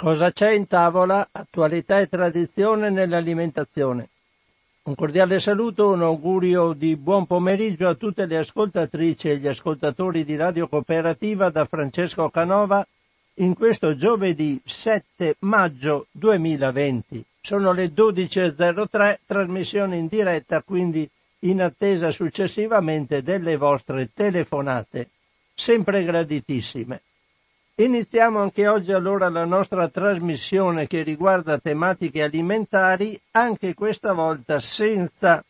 Cosa c'è in tavola? Attualità e tradizione nell'alimentazione. Un cordiale saluto, un augurio di buon pomeriggio a tutte le ascoltatrici e gli ascoltatori di Radio Cooperativa da Francesco Canova in questo giovedì 7 maggio 2020. Sono le 12.03, trasmissione in diretta, quindi in attesa successivamente delle vostre telefonate, sempre graditissime. Iniziamo anche oggi allora la nostra trasmissione che riguarda tematiche alimentari, anche questa volta senza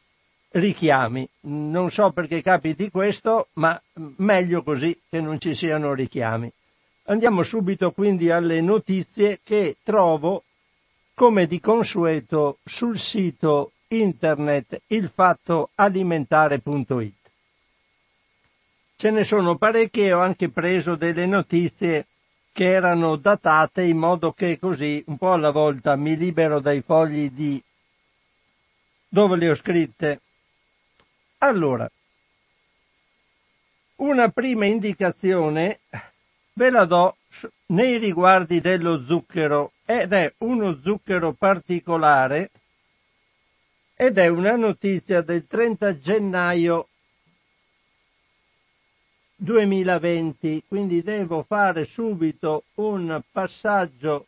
richiami. Non so perché capiti questo, ma meglio così che non ci siano richiami. Andiamo subito quindi alle notizie che trovo, come di consueto, sul sito internet ilfattoalimentare.it. Ce ne sono parecchie, ho anche preso delle notizie che erano datate in modo che così un po' alla volta mi libero dai fogli di dove le ho scritte. Allora, una prima indicazione ve la do nei riguardi dello zucchero ed è uno zucchero particolare ed è una notizia del 30 gennaio 2020, quindi devo fare subito un passaggio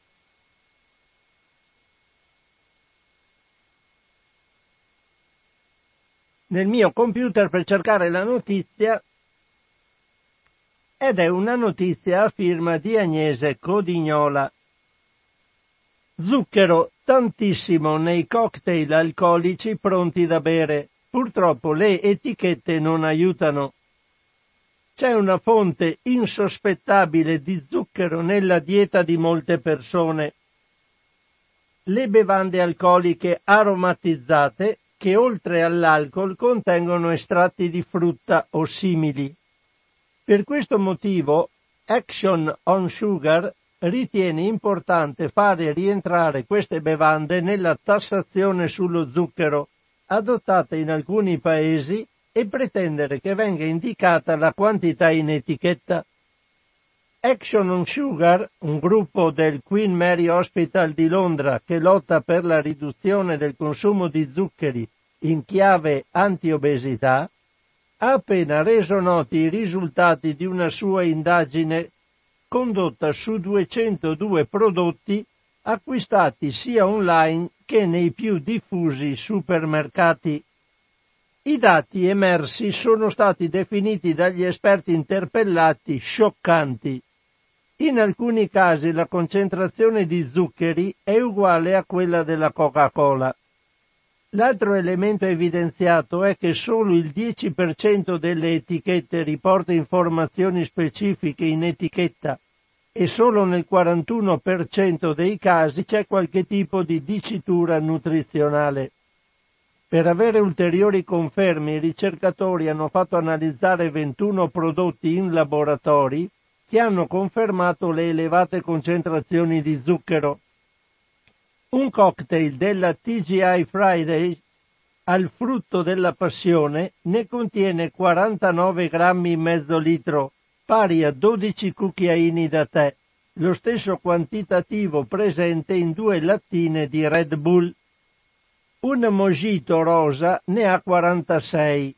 nel mio computer per cercare la notizia ed è una notizia a firma di Agnese Codignola. Zucchero tantissimo nei cocktail alcolici pronti da bere. Purtroppo le etichette non aiutano. C'è una fonte insospettabile di zucchero nella dieta di molte persone. Le bevande alcoliche aromatizzate che oltre all'alcol contengono estratti di frutta o simili. Per questo motivo Action on Sugar ritiene importante fare rientrare queste bevande nella tassazione sullo zucchero adottata in alcuni paesi e pretendere che venga indicata la quantità in etichetta. Action on Sugar, un gruppo del Queen Mary Hospital di Londra che lotta per la riduzione del consumo di zuccheri in chiave antiobesità, ha appena reso noti i risultati di una sua indagine condotta su 202 prodotti acquistati sia online che nei più diffusi supermercati. I dati emersi sono stati definiti dagli esperti interpellati scioccanti. In alcuni casi la concentrazione di zuccheri è uguale a quella della Coca-Cola. L'altro elemento evidenziato è che solo il 10% delle etichette riporta informazioni specifiche in etichetta e solo nel 41% dei casi c'è qualche tipo di dicitura nutrizionale. Per avere ulteriori confermi i ricercatori hanno fatto analizzare 21 prodotti in laboratori che hanno confermato le elevate concentrazioni di zucchero. Un cocktail della TGI Friday al frutto della passione ne contiene 49 grammi in mezzo litro, pari a 12 cucchiaini da tè, lo stesso quantitativo presente in due lattine di Red Bull. Un mojito rosa ne ha 46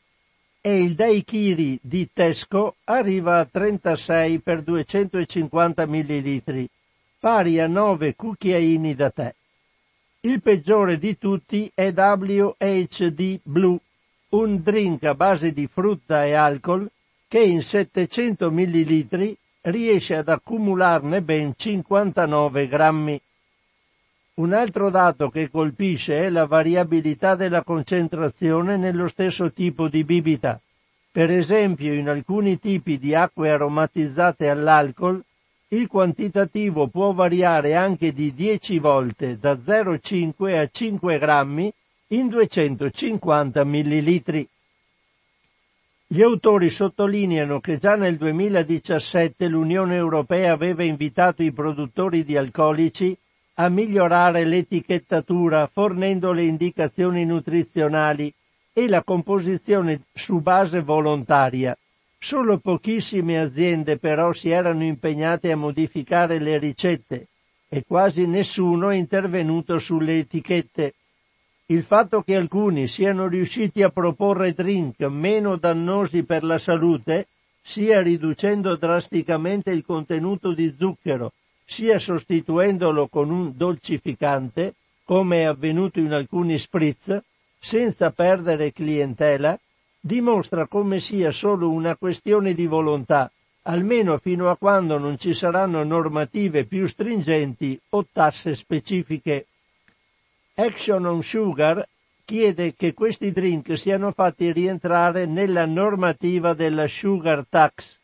e il daiquiri di Tesco arriva a 36 per 250 ml, pari a 9 cucchiaini da tè. Il peggiore di tutti è WHD Blue, un drink a base di frutta e alcol che in 700 ml riesce ad accumularne ben 59 grammi. Un altro dato che colpisce è la variabilità della concentrazione nello stesso tipo di bibita. Per esempio, in alcuni tipi di acque aromatizzate all'alcol, il quantitativo può variare anche di 10 volte da 0,5 a 5 grammi in 250 millilitri. Gli autori sottolineano che già nel 2017 l'Unione Europea aveva invitato i produttori di alcolici a migliorare l'etichettatura fornendo le indicazioni nutrizionali e la composizione su base volontaria. Solo pochissime aziende però si erano impegnate a modificare le ricette e quasi nessuno è intervenuto sulle etichette. Il fatto che alcuni siano riusciti a proporre drink meno dannosi per la salute, sia riducendo drasticamente il contenuto di zucchero, sia sostituendolo con un dolcificante, come è avvenuto in alcuni spritz, senza perdere clientela, dimostra come sia solo una questione di volontà, almeno fino a quando non ci saranno normative più stringenti o tasse specifiche. Action on Sugar chiede che questi drink siano fatti rientrare nella normativa della Sugar Tax,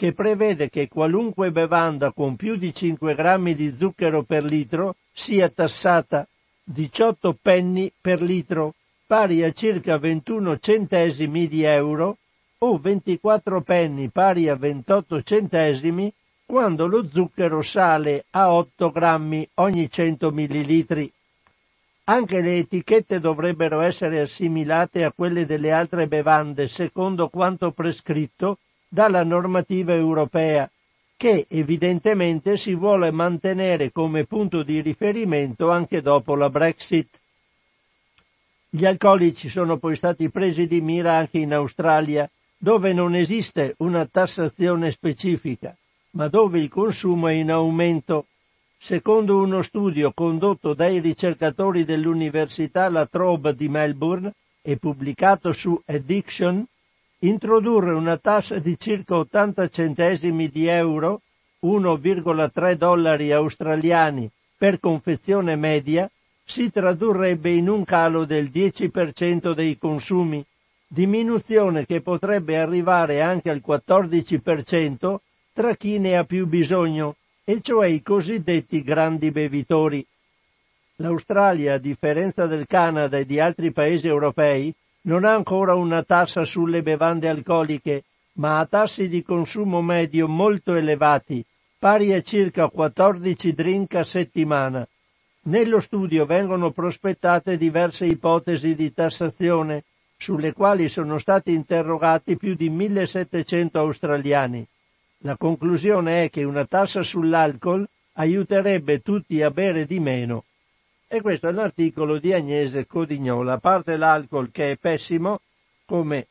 che prevede che qualunque bevanda con più di 5 grammi di zucchero per litro sia tassata 18 penny per litro, pari a circa 21 centesimi di euro o 24 penny pari a 28 centesimi quando lo zucchero sale a 8 grammi ogni 100 millilitri. Anche le etichette dovrebbero essere assimilate a quelle delle altre bevande secondo quanto prescritto dalla normativa europea, che evidentemente si vuole mantenere come punto di riferimento anche dopo la Brexit. Gli alcolici sono poi stati presi di mira anche in Australia, dove non esiste una tassazione specifica, ma dove il consumo è in aumento. Secondo uno studio condotto dai ricercatori dell'Università La Trobe di Melbourne e pubblicato su Addiction, introdurre una tassa di circa 80 centesimi di euro, 1,3 dollari australiani per confezione media, si tradurrebbe in un calo del 10% dei consumi, diminuzione che potrebbe arrivare anche al 14% tra chi ne ha più bisogno, e cioè i cosiddetti grandi bevitori. L'Australia, a differenza del Canada e di altri paesi europei, non ha ancora una tassa sulle bevande alcoliche, ma ha tassi di consumo medio molto elevati, pari a circa 14 drink a settimana, nello studio vengono prospettate diverse ipotesi di tassazione, sulle quali sono stati interrogati più di 1700 australiani. La conclusione è che una tassa sull'alcol aiuterebbe tutti a bere di meno. E questo è l'articolo di Agnese Codignola. A parte l'alcol che è pessimo come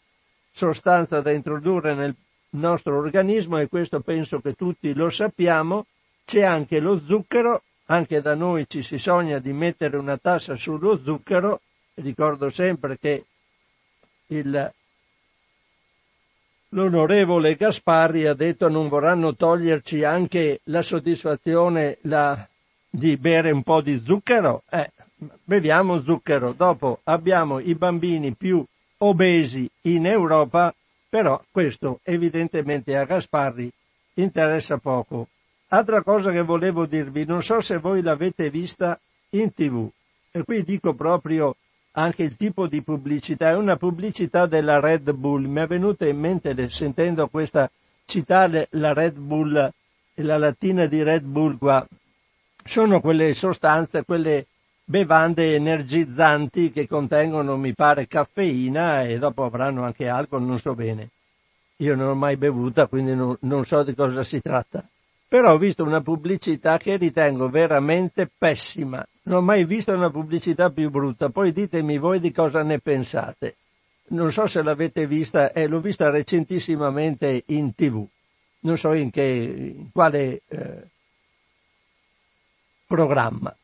sostanza da introdurre nel nostro organismo, e questo penso che tutti lo sappiamo, c'è anche lo zucchero anche da noi ci si sogna di mettere una tassa sullo zucchero, ricordo sempre che il, l'onorevole Gasparri ha detto non vorranno toglierci anche la soddisfazione la, di bere un po' di zucchero, eh, beviamo zucchero, dopo abbiamo i bambini più obesi in Europa, però questo evidentemente a Gasparri interessa poco. Altra cosa che volevo dirvi, non so se voi l'avete vista in tv, e qui dico proprio anche il tipo di pubblicità, è una pubblicità della Red Bull, mi è venuta in mente sentendo questa citare la Red Bull la lattina di Red Bull qua, sono quelle sostanze, quelle bevande energizzanti che contengono, mi pare, caffeina e dopo avranno anche alcol, non so bene. Io non ho mai bevuta, quindi non, non so di cosa si tratta però ho visto una pubblicità che ritengo veramente pessima. Non ho mai visto una pubblicità più brutta, poi ditemi voi di cosa ne pensate. Non so se l'avete vista, eh, l'ho vista recentissimamente in tv, non so in, che, in quale eh, programma.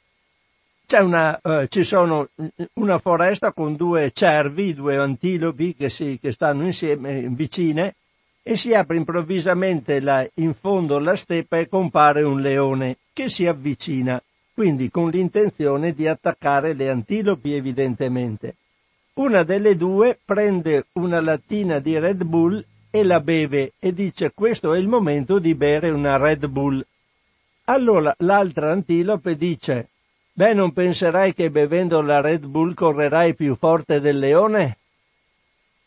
C'è una, eh, ci sono una foresta con due cervi, due antilopi che, si, che stanno insieme, vicine, e si apre improvvisamente la, in fondo alla steppa e compare un leone che si avvicina, quindi con l'intenzione di attaccare le antilopi evidentemente. Una delle due prende una lattina di Red Bull e la beve e dice questo è il momento di bere una Red Bull. Allora l'altra antilope dice beh non penserai che bevendo la Red Bull correrai più forte del leone?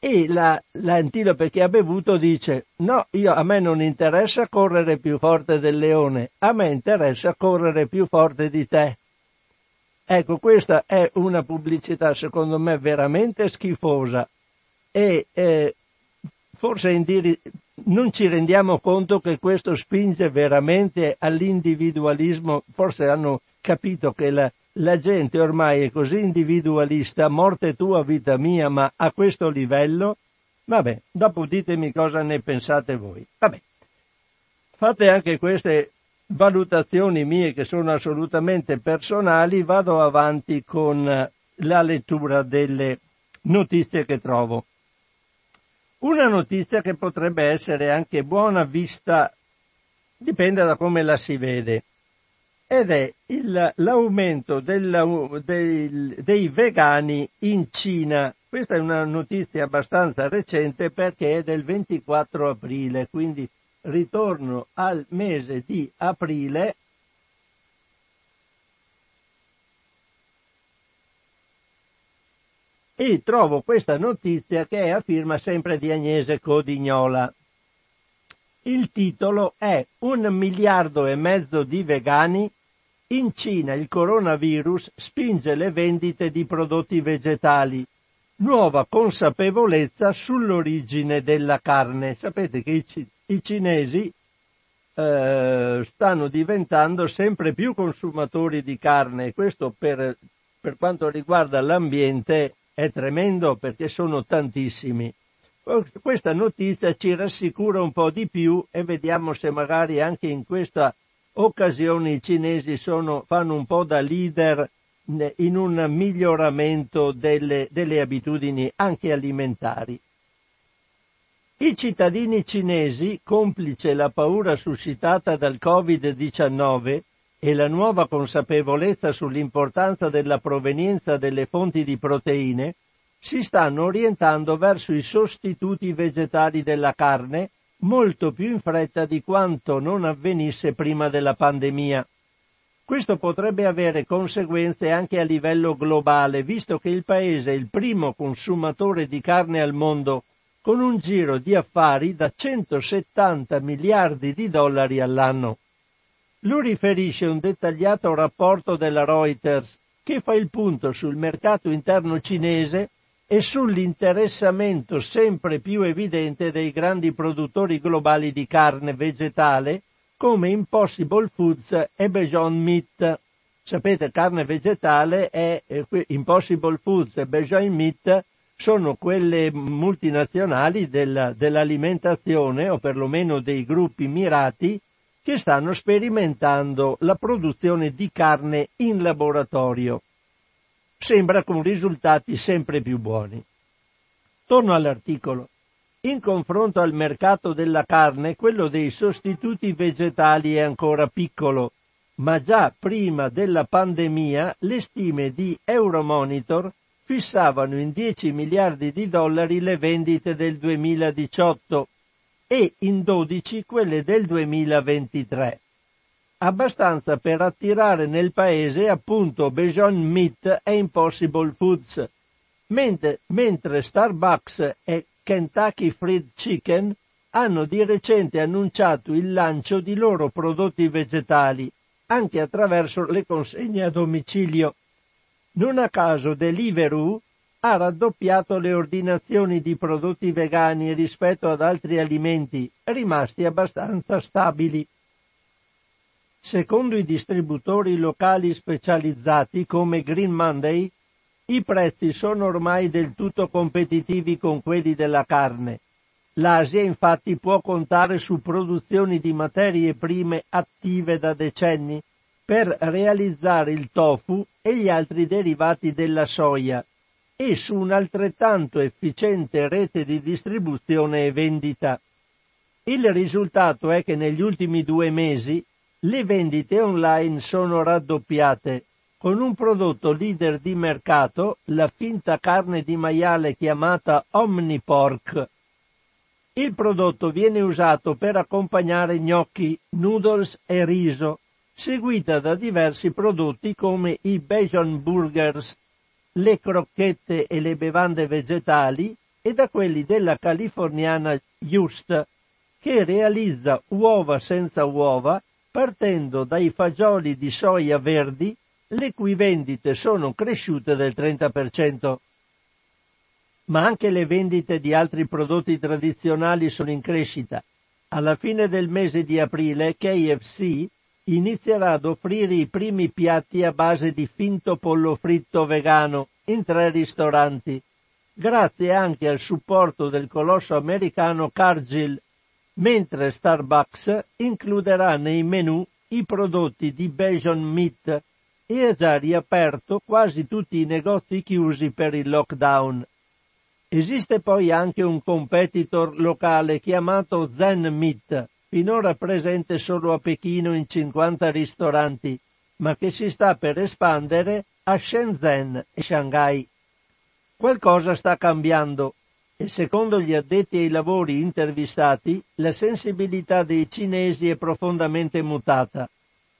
e la, l'antilope che ha bevuto dice no, io, a me non interessa correre più forte del leone, a me interessa correre più forte di te. Ecco, questa è una pubblicità secondo me veramente schifosa e eh, forse indiri- non ci rendiamo conto che questo spinge veramente all'individualismo, forse hanno capito che la, la gente ormai è così individualista, morte tua, vita mia, ma a questo livello? Vabbè, dopo ditemi cosa ne pensate voi. Vabbè, fate anche queste valutazioni mie che sono assolutamente personali, vado avanti con la lettura delle notizie che trovo. Una notizia che potrebbe essere anche buona vista, dipende da come la si vede, ed è il, l'aumento del, del, dei vegani in Cina. Questa è una notizia abbastanza recente perché è del 24 aprile, quindi ritorno al mese di aprile e trovo questa notizia che è a firma sempre di Agnese Codignola. Il titolo è Un miliardo e mezzo di vegani. In Cina il coronavirus spinge le vendite di prodotti vegetali. Nuova consapevolezza sull'origine della carne. Sapete che i, cinesi eh, stanno diventando sempre più consumatori di carne questo per, per quanto riguarda l'ambiente è tremendo perché sono tantissimi. Questa notizia ci rassicura un po' di più e vediamo se magari anche in questa occasione i cinesi sono, fanno un po' da leader in un miglioramento delle, delle abitudini anche alimentari. I cittadini cinesi, complice la paura suscitata dal Covid-19, e la nuova consapevolezza sull'importanza della provenienza delle fonti di proteine si stanno orientando verso i sostituti vegetali della carne molto più in fretta di quanto non avvenisse prima della pandemia. Questo potrebbe avere conseguenze anche a livello globale, visto che il Paese è il primo consumatore di carne al mondo, con un giro di affari da 170 miliardi di dollari all'anno. Lo riferisce un dettagliato rapporto della Reuters che fa il punto sul mercato interno cinese e sull'interessamento sempre più evidente dei grandi produttori globali di carne vegetale come Impossible Foods e Beyond Meat. Sapete, carne vegetale è Impossible Foods e Beyond Meat sono quelle multinazionali della, dell'alimentazione o perlomeno dei gruppi mirati che stanno sperimentando la produzione di carne in laboratorio. Sembra con risultati sempre più buoni. Torno all'articolo. In confronto al mercato della carne, quello dei sostituti vegetali è ancora piccolo, ma già prima della pandemia le stime di Euromonitor fissavano in 10 miliardi di dollari le vendite del 2018 e in 12 quelle del 2023. Abbastanza per attirare nel paese appunto Beyond Meat e Impossible Foods, mentre, mentre Starbucks e Kentucky Fried Chicken hanno di recente annunciato il lancio di loro prodotti vegetali, anche attraverso le consegne a domicilio. Non a caso Deliveroo ha raddoppiato le ordinazioni di prodotti vegani rispetto ad altri alimenti, rimasti abbastanza stabili. Secondo i distributori locali specializzati come Green Monday, i prezzi sono ormai del tutto competitivi con quelli della carne. L'Asia infatti può contare su produzioni di materie prime attive da decenni per realizzare il tofu e gli altri derivati della soia, e su un'altrettanto efficiente rete di distribuzione e vendita. Il risultato è che negli ultimi due mesi le vendite online sono raddoppiate, con un prodotto leader di mercato, la finta carne di maiale chiamata Omnipork. Il prodotto viene usato per accompagnare gnocchi, noodles e riso, seguita da diversi prodotti come i Bajon Burgers, le crocchette e le bevande vegetali e da quelli della californiana Just, che realizza uova senza uova partendo dai fagioli di soia verdi, le cui vendite sono cresciute del 30%. Ma anche le vendite di altri prodotti tradizionali sono in crescita. Alla fine del mese di aprile KFC inizierà ad offrire i primi piatti a base di finto pollo fritto vegano in tre ristoranti, grazie anche al supporto del colosso americano Cargill, mentre Starbucks includerà nei menu i prodotti di Bajon Meat e ha già riaperto quasi tutti i negozi chiusi per il lockdown. Esiste poi anche un competitor locale chiamato Zen Meat, finora presente solo a Pechino in 50 ristoranti, ma che si sta per espandere a Shenzhen e Shanghai. Qualcosa sta cambiando e secondo gli addetti ai lavori intervistati la sensibilità dei cinesi è profondamente mutata.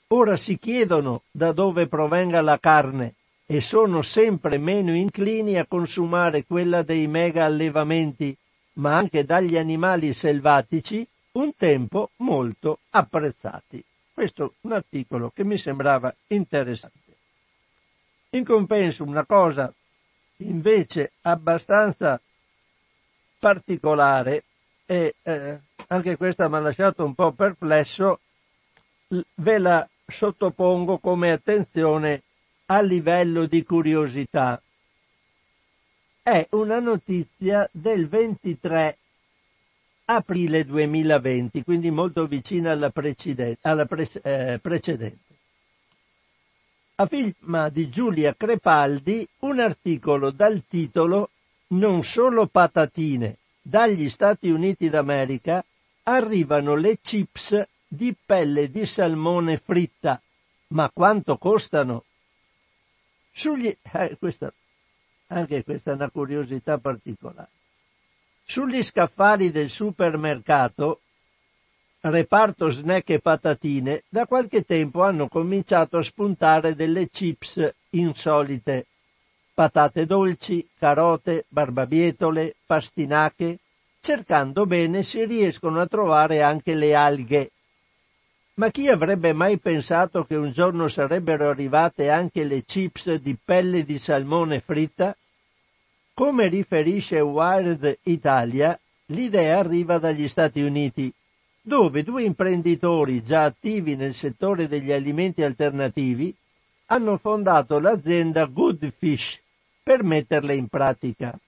Ora si chiedono da dove provenga la carne e sono sempre meno inclini a consumare quella dei mega allevamenti, ma anche dagli animali selvatici un tempo molto apprezzati. Questo è un articolo che mi sembrava interessante. In compenso una cosa invece abbastanza particolare e eh, anche questa mi ha lasciato un po' perplesso, ve la sottopongo come attenzione a livello di curiosità. È una notizia del 23 aprile 2020, quindi molto vicina alla, alla pre- eh, precedente. A firma di Giulia Crepaldi un articolo dal titolo Non solo patatine, dagli Stati Uniti d'America arrivano le chips di pelle di salmone fritta. Ma quanto costano? Sugli... Eh, questa... Anche questa è una curiosità particolare. Sugli scaffali del supermercato, reparto snack e patatine, da qualche tempo hanno cominciato a spuntare delle chips insolite. Patate dolci, carote, barbabietole, pastinache. Cercando bene si riescono a trovare anche le alghe. Ma chi avrebbe mai pensato che un giorno sarebbero arrivate anche le chips di pelle di salmone fritta? Come riferisce Wired Italia, l'idea arriva dagli Stati Uniti, dove due imprenditori già attivi nel settore degli alimenti alternativi hanno fondato l'azienda Good Fish per metterle in pratica.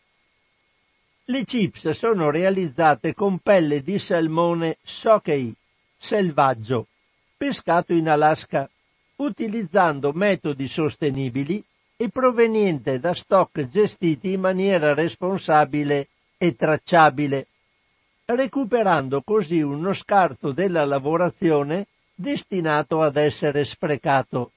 Le chips sono realizzate con pelle di salmone sockeye, selvaggio, pescato in Alaska, utilizzando metodi sostenibili e proveniente da stock gestiti in maniera responsabile e tracciabile, recuperando così uno scarto della lavorazione destinato ad essere sprecato.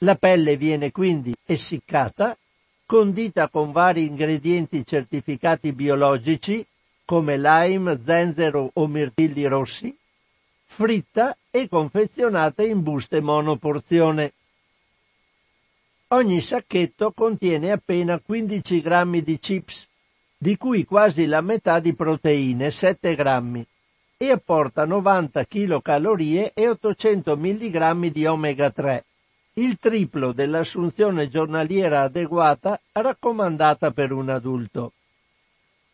La pelle viene quindi essiccata, condita con vari ingredienti certificati biologici come lime, zenzero o mirtilli rossi, fritta e confezionata in buste monoporzione. Ogni sacchetto contiene appena 15 grammi di chips, di cui quasi la metà di proteine, 7 grammi, e apporta 90 kcal e 800 mg di omega 3, il triplo dell'assunzione giornaliera adeguata raccomandata per un adulto.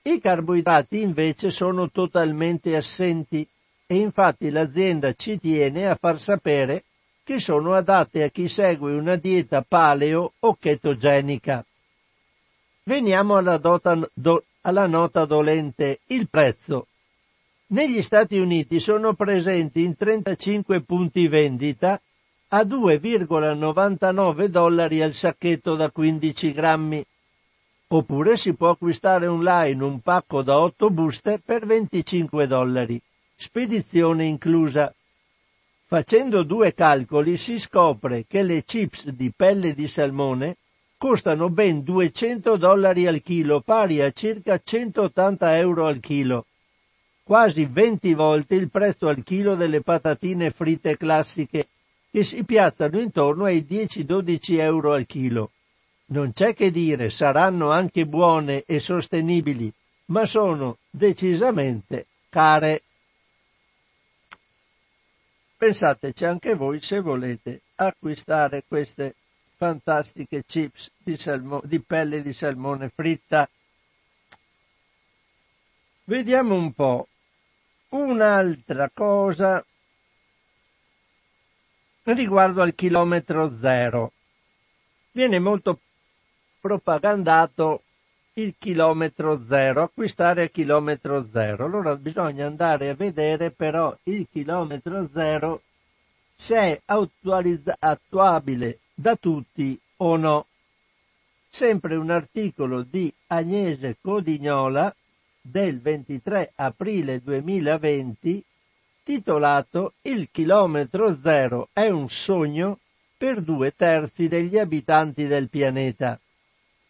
I carboidrati invece sono totalmente assenti e infatti l'azienda ci tiene a far sapere che sono adatte a chi segue una dieta paleo o chetogenica. Veniamo alla, dota, do, alla nota dolente, il prezzo. Negli Stati Uniti sono presenti in 35 punti vendita a 2,99 dollari al sacchetto da 15 grammi. Oppure si può acquistare online un pacco da 8 buste per 25 dollari, spedizione inclusa. Facendo due calcoli si scopre che le chips di pelle di salmone costano ben 200 dollari al chilo, pari a circa 180 euro al chilo, quasi 20 volte il prezzo al chilo delle patatine fritte classiche, che si piazzano intorno ai 10-12 euro al chilo. Non c'è che dire, saranno anche buone e sostenibili, ma sono decisamente care. Pensateci anche voi se volete acquistare queste fantastiche chips di, salmo, di pelle di salmone fritta. Vediamo un po'. Un'altra cosa riguardo al chilometro zero. Viene molto propagandato il chilometro zero, acquistare a chilometro zero. Allora bisogna andare a vedere però il chilometro zero se è attuabile da tutti o no. Sempre un articolo di Agnese Codignola del 23 aprile 2020 titolato Il chilometro zero è un sogno per due terzi degli abitanti del pianeta.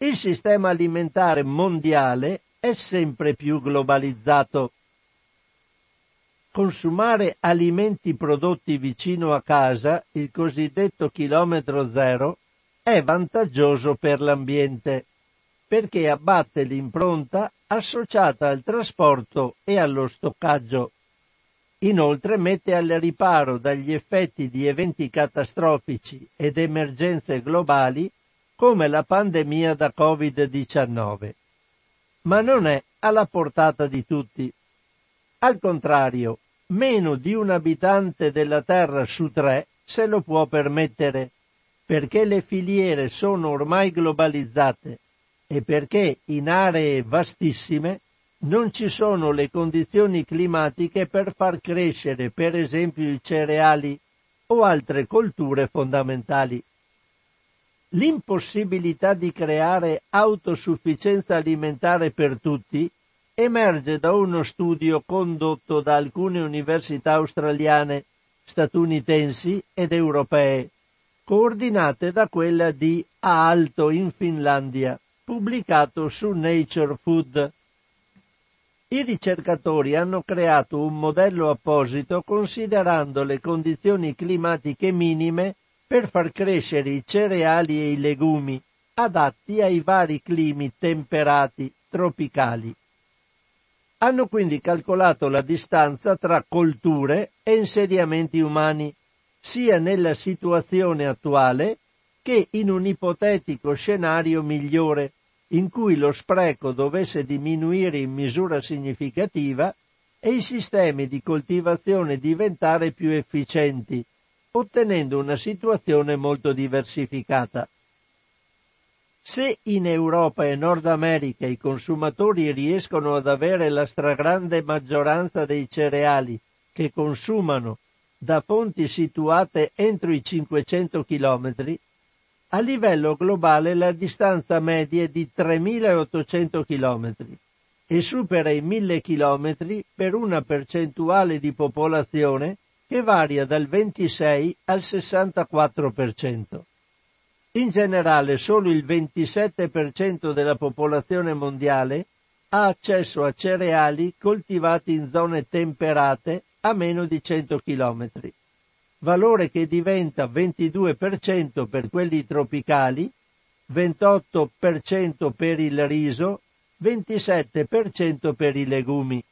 Il sistema alimentare mondiale è sempre più globalizzato. Consumare alimenti prodotti vicino a casa, il cosiddetto chilometro zero, è vantaggioso per l'ambiente perché abbatte l'impronta associata al trasporto e allo stoccaggio. Inoltre mette al riparo dagli effetti di eventi catastrofici ed emergenze globali come la pandemia da Covid-19. Ma non è alla portata di tutti. Al contrario, meno di un abitante della Terra su tre se lo può permettere, perché le filiere sono ormai globalizzate e perché in aree vastissime non ci sono le condizioni climatiche per far crescere per esempio i cereali o altre colture fondamentali. L'impossibilità di creare autosufficienza alimentare per tutti emerge da uno studio condotto da alcune università australiane, statunitensi ed europee, coordinate da quella di Aalto in Finlandia, pubblicato su Nature Food. I ricercatori hanno creato un modello apposito considerando le condizioni climatiche minime per far crescere i cereali e i legumi adatti ai vari climi temperati tropicali. Hanno quindi calcolato la distanza tra colture e insediamenti umani, sia nella situazione attuale che in un ipotetico scenario migliore, in cui lo spreco dovesse diminuire in misura significativa e i sistemi di coltivazione diventare più efficienti, ottenendo una situazione molto diversificata. Se in Europa e Nord America i consumatori riescono ad avere la stragrande maggioranza dei cereali che consumano da fonti situate entro i 500 km, a livello globale la distanza media è di 3800 km e supera i 1000 km per una percentuale di popolazione che varia dal 26 al 64%. In generale solo il 27% della popolazione mondiale ha accesso a cereali coltivati in zone temperate a meno di 100 km, valore che diventa 22% per quelli tropicali, 28% per il riso, 27% per i legumi.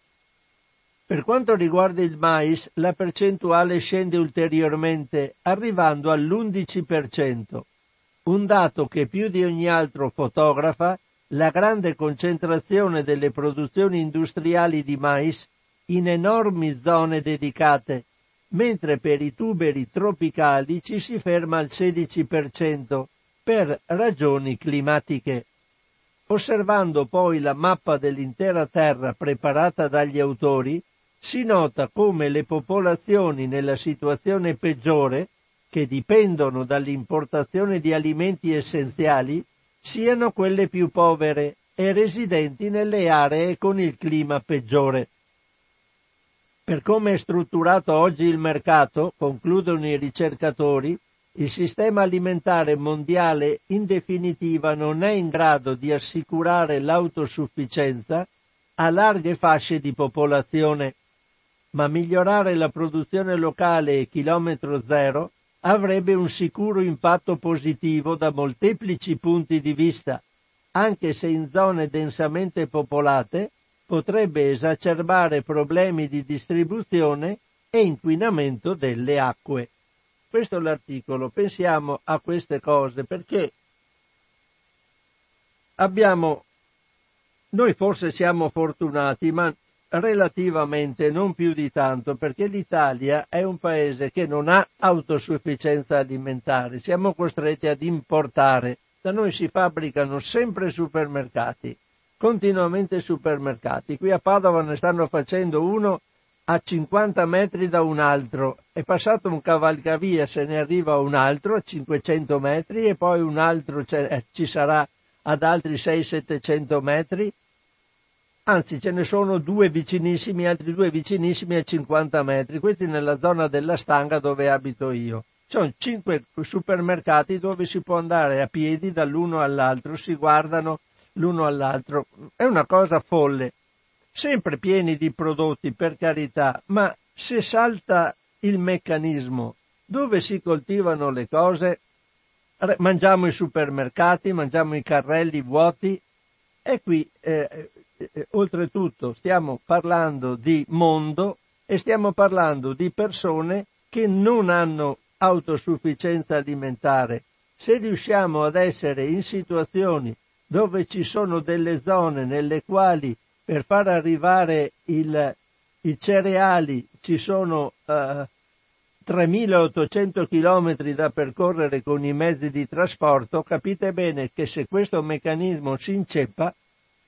Per quanto riguarda il mais, la percentuale scende ulteriormente, arrivando all'11%, un dato che più di ogni altro fotografa la grande concentrazione delle produzioni industriali di mais in enormi zone dedicate, mentre per i tuberi tropicali ci si ferma al 16% per ragioni climatiche. Osservando poi la mappa dell'intera Terra preparata dagli autori, si nota come le popolazioni nella situazione peggiore, che dipendono dall'importazione di alimenti essenziali, siano quelle più povere e residenti nelle aree con il clima peggiore. Per come è strutturato oggi il mercato, concludono i ricercatori, il sistema alimentare mondiale in definitiva non è in grado di assicurare l'autosufficienza a larghe fasce di popolazione ma migliorare la produzione locale e chilometro zero avrebbe un sicuro impatto positivo da molteplici punti di vista, anche se in zone densamente popolate potrebbe esacerbare problemi di distribuzione e inquinamento delle acque. Questo è l'articolo. Pensiamo a queste cose perché abbiamo, noi forse siamo fortunati, ma relativamente non più di tanto, perché l'Italia è un paese che non ha autosufficienza alimentare, siamo costretti ad importare. Da noi si fabbricano sempre supermercati, continuamente supermercati. Qui a Padova ne stanno facendo uno a 50 metri da un altro. È passato un cavalcavia, se ne arriva un altro a 500 metri e poi un altro eh, ci sarà ad altri 600-700 metri anzi ce ne sono due vicinissimi, altri due vicinissimi a 50 metri, questi nella zona della Stanga dove abito io. Sono cinque supermercati dove si può andare a piedi dall'uno all'altro, si guardano l'uno all'altro. È una cosa folle. Sempre pieni di prodotti, per carità, ma se salta il meccanismo dove si coltivano le cose, mangiamo i supermercati, mangiamo i carrelli vuoti e qui eh, eh, oltretutto stiamo parlando di mondo e stiamo parlando di persone che non hanno autosufficienza alimentare. Se riusciamo ad essere in situazioni dove ci sono delle zone nelle quali per far arrivare il, i cereali ci sono uh, 3.800 km da percorrere con i mezzi di trasporto, capite bene che se questo meccanismo si inceppa,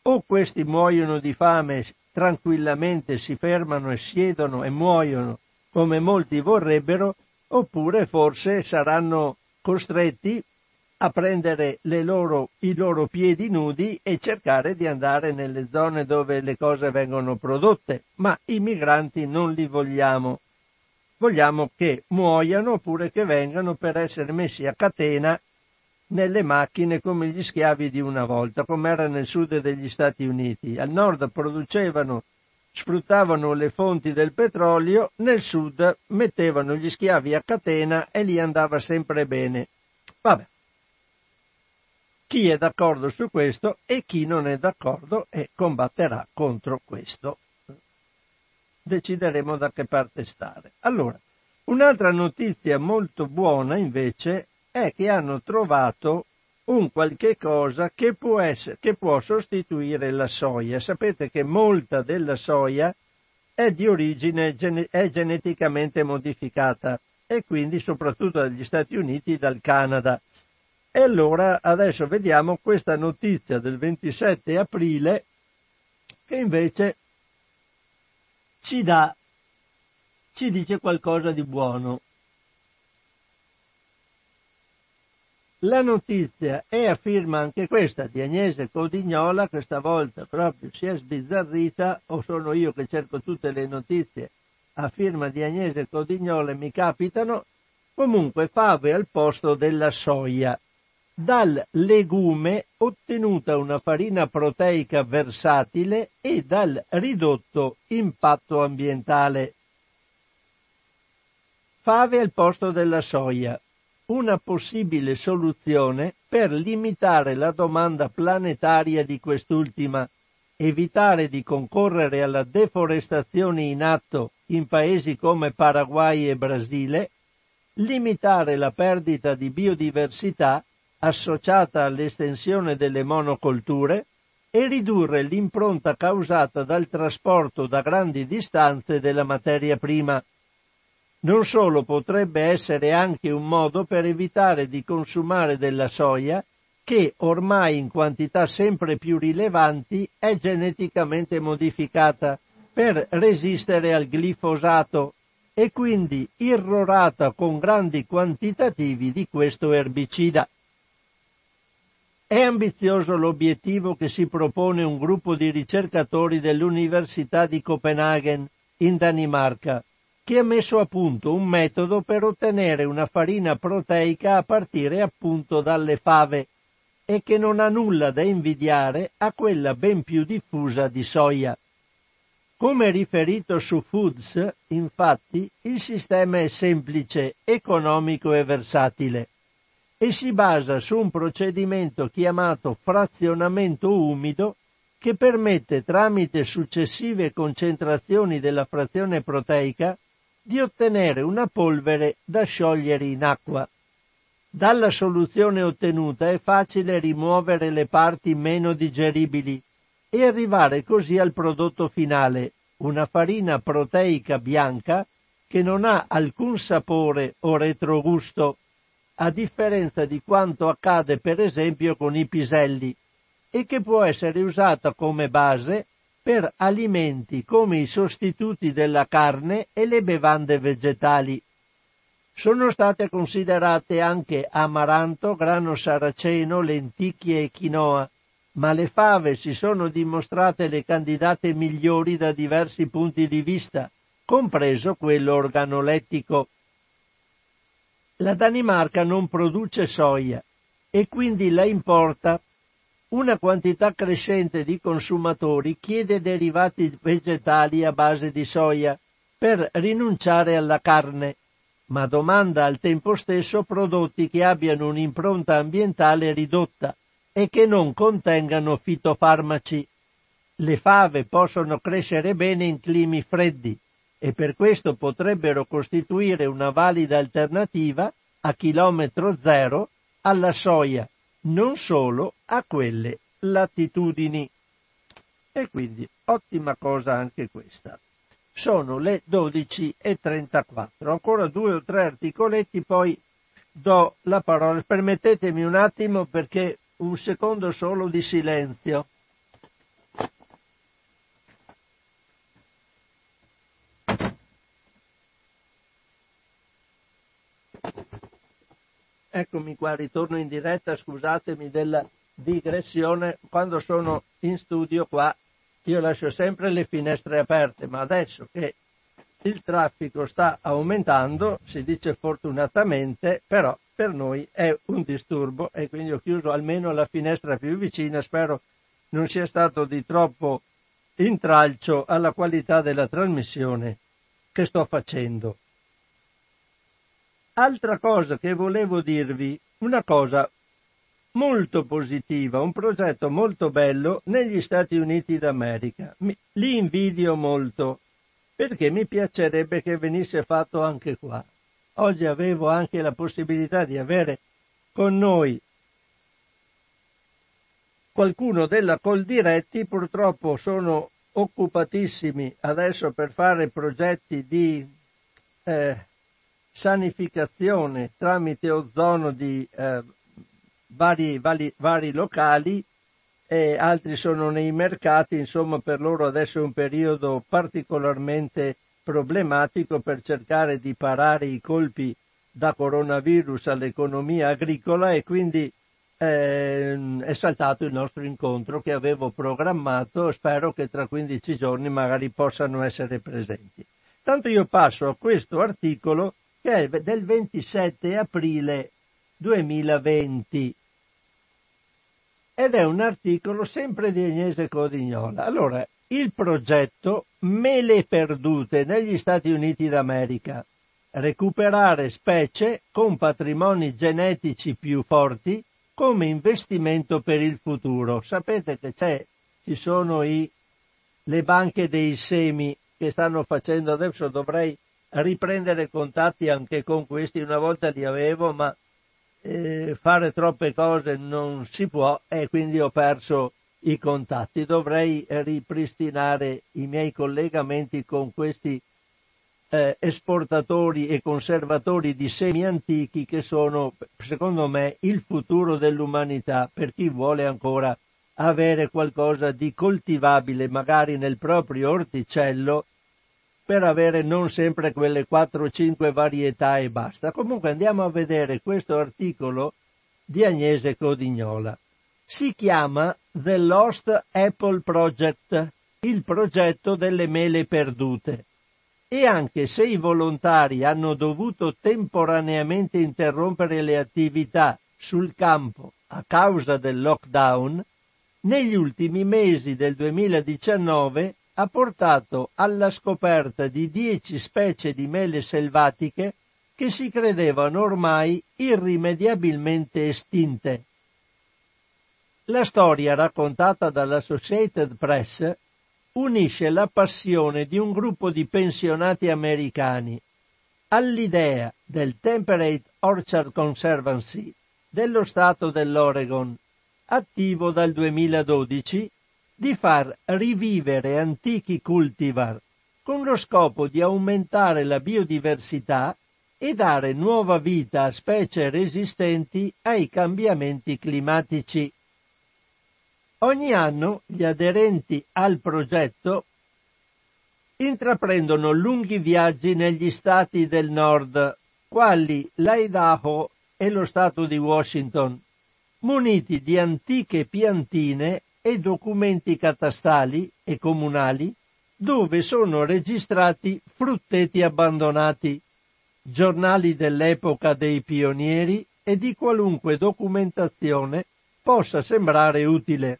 o questi muoiono di fame tranquillamente, si fermano e siedono e muoiono come molti vorrebbero, oppure forse saranno costretti a prendere loro, i loro piedi nudi e cercare di andare nelle zone dove le cose vengono prodotte, ma i migranti non li vogliamo. Vogliamo che muoiano oppure che vengano per essere messi a catena nelle macchine come gli schiavi di una volta, come era nel sud degli Stati Uniti. Al nord producevano, sfruttavano le fonti del petrolio, nel sud mettevano gli schiavi a catena e lì andava sempre bene. Vabbè. Chi è d'accordo su questo e chi non è d'accordo e combatterà contro questo. Decideremo da che parte stare. Allora, un'altra notizia molto buona invece è che hanno trovato un qualche cosa che può, essere, che può sostituire la soia. Sapete che molta della soia è di origine è geneticamente modificata e quindi soprattutto dagli Stati Uniti e dal Canada. E allora adesso vediamo questa notizia del 27 aprile che invece ci dà, ci dice qualcosa di buono. La notizia è a firma anche questa di Agnese Codignola, questa volta proprio si è sbizzarrita, o sono io che cerco tutte le notizie a firma di Agnese Codignola e mi capitano, comunque fave al posto della soia. Dal legume ottenuta una farina proteica versatile e dal ridotto impatto ambientale. Fave al posto della soia una possibile soluzione per limitare la domanda planetaria di quest'ultima, evitare di concorrere alla deforestazione in atto in paesi come Paraguay e Brasile, limitare la perdita di biodiversità associata all'estensione delle monocolture e ridurre l'impronta causata dal trasporto da grandi distanze della materia prima non solo potrebbe essere anche un modo per evitare di consumare della soia che ormai in quantità sempre più rilevanti è geneticamente modificata per resistere al glifosato e quindi irrorata con grandi quantitativi di questo erbicida. È ambizioso l'obiettivo che si propone un gruppo di ricercatori dell'Università di Copenaghen in Danimarca che ha messo a punto un metodo per ottenere una farina proteica a partire appunto dalle fave e che non ha nulla da invidiare a quella ben più diffusa di soia. Come riferito su Foods, infatti, il sistema è semplice, economico e versatile e si basa su un procedimento chiamato frazionamento umido che permette tramite successive concentrazioni della frazione proteica di ottenere una polvere da sciogliere in acqua. Dalla soluzione ottenuta è facile rimuovere le parti meno digeribili e arrivare così al prodotto finale, una farina proteica bianca che non ha alcun sapore o retrogusto, a differenza di quanto accade per esempio con i piselli, e che può essere usata come base per alimenti come i sostituti della carne e le bevande vegetali. Sono state considerate anche amaranto, grano saraceno, lenticchie e quinoa, ma le fave si sono dimostrate le candidate migliori da diversi punti di vista, compreso quello organolettico. La Danimarca non produce soia e quindi la importa. Una quantità crescente di consumatori chiede derivati vegetali a base di soia per rinunciare alla carne ma domanda al tempo stesso prodotti che abbiano un'impronta ambientale ridotta e che non contengano fitofarmaci. Le fave possono crescere bene in climi freddi e per questo potrebbero costituire una valida alternativa a chilometro zero alla soia, non solo a quelle latitudini. E quindi ottima cosa anche questa sono le 12.34. Ancora due o tre articoletti, poi do la parola. Permettetemi un attimo perché un secondo solo di silenzio. Eccomi qua, ritorno in diretta, scusatemi della digressione, quando sono in studio qua io lascio sempre le finestre aperte, ma adesso che il traffico sta aumentando, si dice fortunatamente, però per noi è un disturbo e quindi ho chiuso almeno la finestra più vicina, spero non sia stato di troppo intralcio alla qualità della trasmissione che sto facendo. Altra cosa che volevo dirvi, una cosa molto positiva, un progetto molto bello negli Stati Uniti d'America. Mi, li invidio molto perché mi piacerebbe che venisse fatto anche qua. Oggi avevo anche la possibilità di avere con noi qualcuno della Coldiretti, purtroppo sono occupatissimi adesso per fare progetti di eh, sanificazione tramite ozono di eh, vari, vari, vari locali e altri sono nei mercati, insomma per loro adesso è un periodo particolarmente problematico per cercare di parare i colpi da coronavirus all'economia agricola e quindi eh, è saltato il nostro incontro che avevo programmato, spero che tra 15 giorni magari possano essere presenti. Tanto io passo a questo articolo che è del 27 aprile 2020 ed è un articolo sempre di Agnese Codignola. Allora, il progetto Mele perdute negli Stati Uniti d'America. Recuperare specie con patrimoni genetici più forti come investimento per il futuro. Sapete che c'è, ci sono i, le banche dei semi che stanno facendo, adesso dovrei riprendere contatti anche con questi, una volta li avevo, ma eh, fare troppe cose non si può e quindi ho perso i contatti. Dovrei ripristinare i miei collegamenti con questi eh, esportatori e conservatori di semi antichi che sono, secondo me, il futuro dell'umanità per chi vuole ancora avere qualcosa di coltivabile magari nel proprio orticello per avere non sempre quelle 4-5 varietà e basta. Comunque andiamo a vedere questo articolo di Agnese Codignola. Si chiama The Lost Apple Project, il progetto delle mele perdute. E anche se i volontari hanno dovuto temporaneamente interrompere le attività sul campo a causa del lockdown, negli ultimi mesi del 2019 ha portato alla scoperta di dieci specie di mele selvatiche che si credevano ormai irrimediabilmente estinte. La storia raccontata dall'Associated Press unisce la passione di un gruppo di pensionati americani all'idea del Temperate Orchard Conservancy dello Stato dell'Oregon, attivo dal 2012 di far rivivere antichi cultivar con lo scopo di aumentare la biodiversità e dare nuova vita a specie resistenti ai cambiamenti climatici. Ogni anno gli aderenti al progetto intraprendono lunghi viaggi negli stati del nord, quali l'Idaho e lo stato di Washington, muniti di antiche piantine e documenti catastali e comunali dove sono registrati frutteti abbandonati, giornali dell'epoca dei pionieri e di qualunque documentazione possa sembrare utile.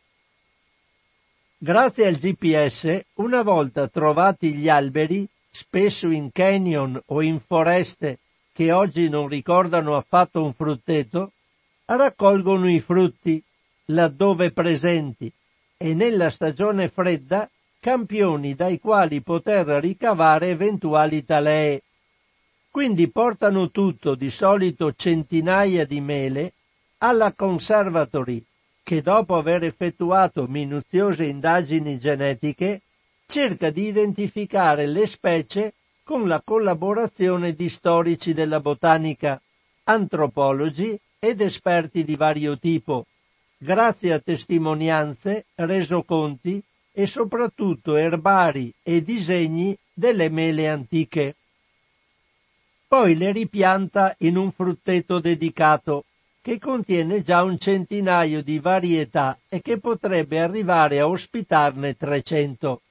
Grazie al GPS, una volta trovati gli alberi, spesso in canyon o in foreste che oggi non ricordano affatto un frutteto, raccolgono i frutti laddove presenti e nella stagione fredda campioni dai quali poter ricavare eventuali talee. Quindi portano tutto, di solito centinaia di mele, alla conservatory che dopo aver effettuato minuziose indagini genetiche cerca di identificare le specie con la collaborazione di storici della botanica, antropologi ed esperti di vario tipo, grazie a testimonianze, resoconti e soprattutto erbari e disegni delle mele antiche. Poi le ripianta in un frutteto dedicato che contiene già un centinaio di varietà e che potrebbe arrivare a ospitarne 300.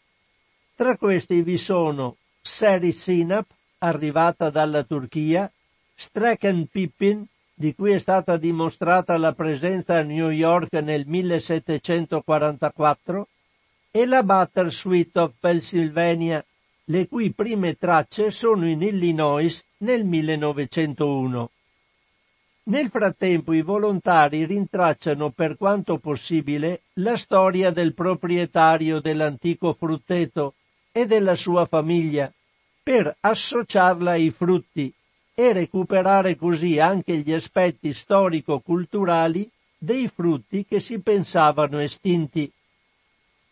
Tra questi vi sono Seri Sinap, arrivata dalla Turchia, Strecken Pippin, di cui è stata dimostrata la presenza a New York nel 1744, e la Butter Sweet of Pennsylvania, le cui prime tracce sono in Illinois nel 1901. Nel frattempo i volontari rintracciano per quanto possibile la storia del proprietario dell'antico frutteto e della sua famiglia, per associarla ai frutti e recuperare così anche gli aspetti storico-culturali dei frutti che si pensavano estinti.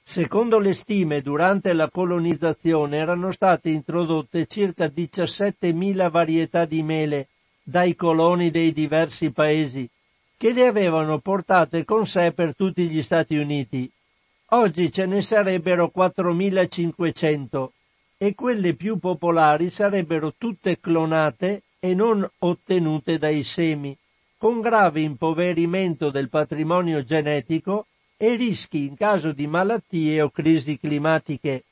Secondo le stime, durante la colonizzazione erano state introdotte circa 17.000 varietà di mele, dai coloni dei diversi paesi, che le avevano portate con sé per tutti gli Stati Uniti. Oggi ce ne sarebbero 4.500 e quelle più popolari sarebbero tutte clonate e non ottenute dai semi, con grave impoverimento del patrimonio genetico e rischi in caso di malattie o crisi climatiche.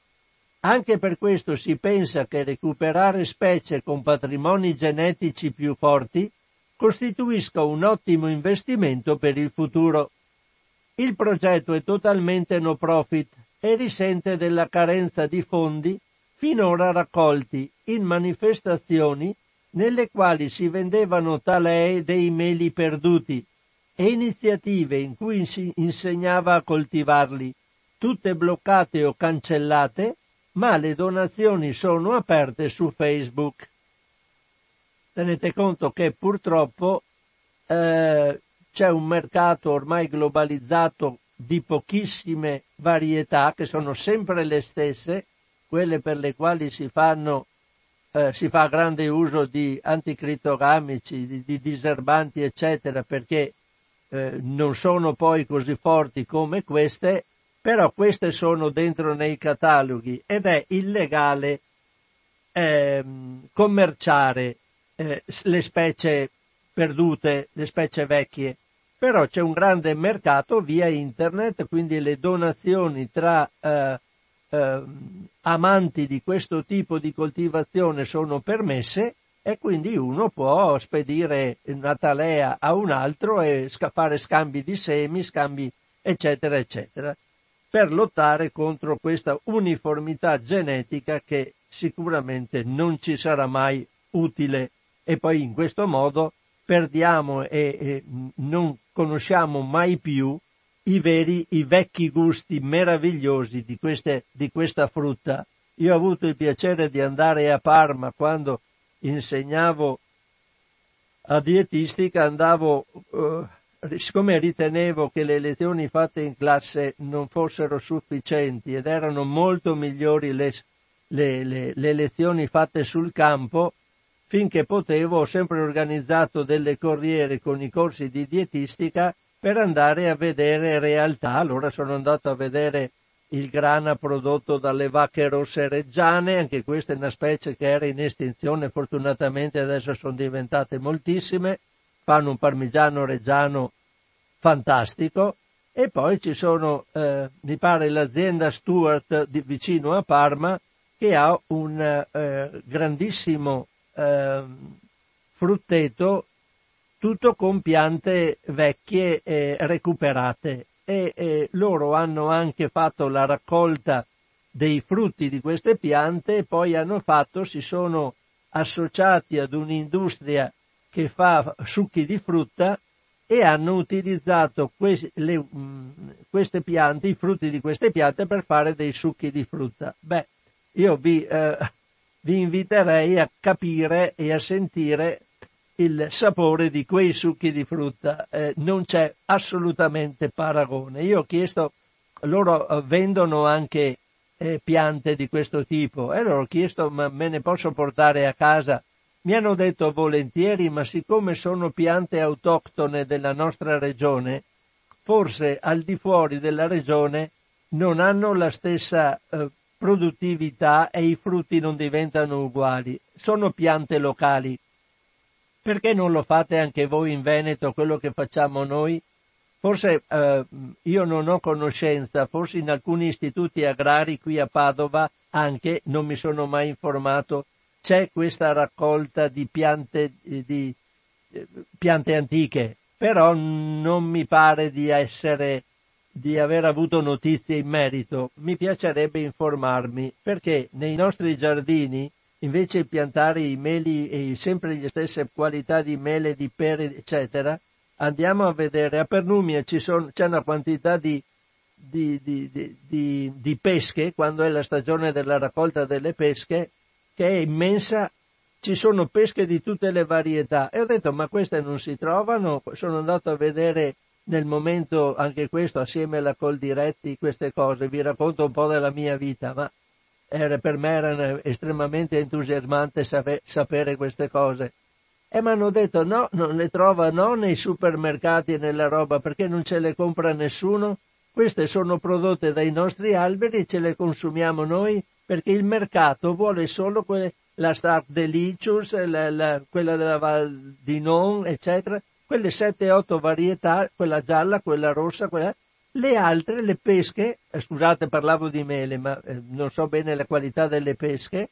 Anche per questo si pensa che recuperare specie con patrimoni genetici più forti costituisca un ottimo investimento per il futuro. Il progetto è totalmente no profit e risente della carenza di fondi finora raccolti in manifestazioni nelle quali si vendevano talee dei meli perduti e iniziative in cui si insegnava a coltivarli, tutte bloccate o cancellate ma le donazioni sono aperte su Facebook. Tenete conto che purtroppo eh, c'è un mercato ormai globalizzato di pochissime varietà che sono sempre le stesse, quelle per le quali si, fanno, eh, si fa grande uso di anticritogamici, di, di diserbanti, eccetera, perché eh, non sono poi così forti come queste però queste sono dentro nei cataloghi ed è illegale ehm, commerciare eh, le specie perdute, le specie vecchie. Però c'è un grande mercato via internet, quindi le donazioni tra eh, amanti di questo tipo di coltivazione sono permesse e quindi uno può spedire una talea a un altro e fare scambi di semi, scambi eccetera eccetera per lottare contro questa uniformità genetica che sicuramente non ci sarà mai utile. E poi in questo modo perdiamo e, e non conosciamo mai più i veri, i vecchi gusti meravigliosi di, queste, di questa frutta. Io ho avuto il piacere di andare a Parma quando insegnavo a dietistica, andavo uh, siccome ritenevo che le lezioni fatte in classe non fossero sufficienti ed erano molto migliori le, le, le, le lezioni fatte sul campo, finché potevo ho sempre organizzato delle corriere con i corsi di dietistica per andare a vedere realtà. Allora sono andato a vedere il grana prodotto dalle vacche rosse reggiane, anche questa è una specie che era in estinzione, fortunatamente adesso sono diventate moltissime, fanno un parmigiano reggiano fantastico e poi ci sono, eh, mi pare, l'azienda Stuart di, vicino a Parma che ha un eh, grandissimo eh, frutteto tutto con piante vecchie e recuperate e, e loro hanno anche fatto la raccolta dei frutti di queste piante e poi hanno fatto, si sono associati ad un'industria che fa succhi di frutta e hanno utilizzato que- le, mh, queste piante, i frutti di queste piante per fare dei succhi di frutta. Beh, io vi, eh, vi inviterei a capire e a sentire il sapore di quei succhi di frutta. Eh, non c'è assolutamente paragone. Io ho chiesto, loro eh, vendono anche eh, piante di questo tipo e loro ho chiesto ma me ne posso portare a casa. Mi hanno detto volentieri, ma siccome sono piante autoctone della nostra regione, forse al di fuori della regione non hanno la stessa eh, produttività e i frutti non diventano uguali. Sono piante locali. Perché non lo fate anche voi in Veneto quello che facciamo noi? Forse eh, io non ho conoscenza, forse in alcuni istituti agrari qui a Padova anche, non mi sono mai informato, c'è questa raccolta di piante, di, eh, piante antiche, però non mi pare di essere di aver avuto notizie in merito, mi piacerebbe informarmi perché nei nostri giardini, invece di piantare i meli e sempre le stesse qualità di mele, di pere, eccetera, andiamo a vedere, a Pernumia sono, c'è una quantità di, di, di, di, pesche, quando è la stagione della raccolta delle pesche, che è immensa, ci sono pesche di tutte le varietà. E ho detto, ma queste non si trovano? Sono andato a vedere nel momento anche questo assieme alla Coldiretti queste cose, vi racconto un po' della mia vita, ma era, per me era estremamente entusiasmante sape, sapere queste cose. E mi hanno detto no, non le trova no nei supermercati e nella roba perché non ce le compra nessuno. Queste sono prodotte dai nostri alberi e ce le consumiamo noi perché il mercato vuole solo quelle, la Star Delicious, la, la, quella della Val di Non, eccetera, quelle 7-8 varietà, quella gialla, quella rossa, quella... le altre, le pesche, eh, scusate parlavo di mele, ma eh, non so bene la qualità delle pesche,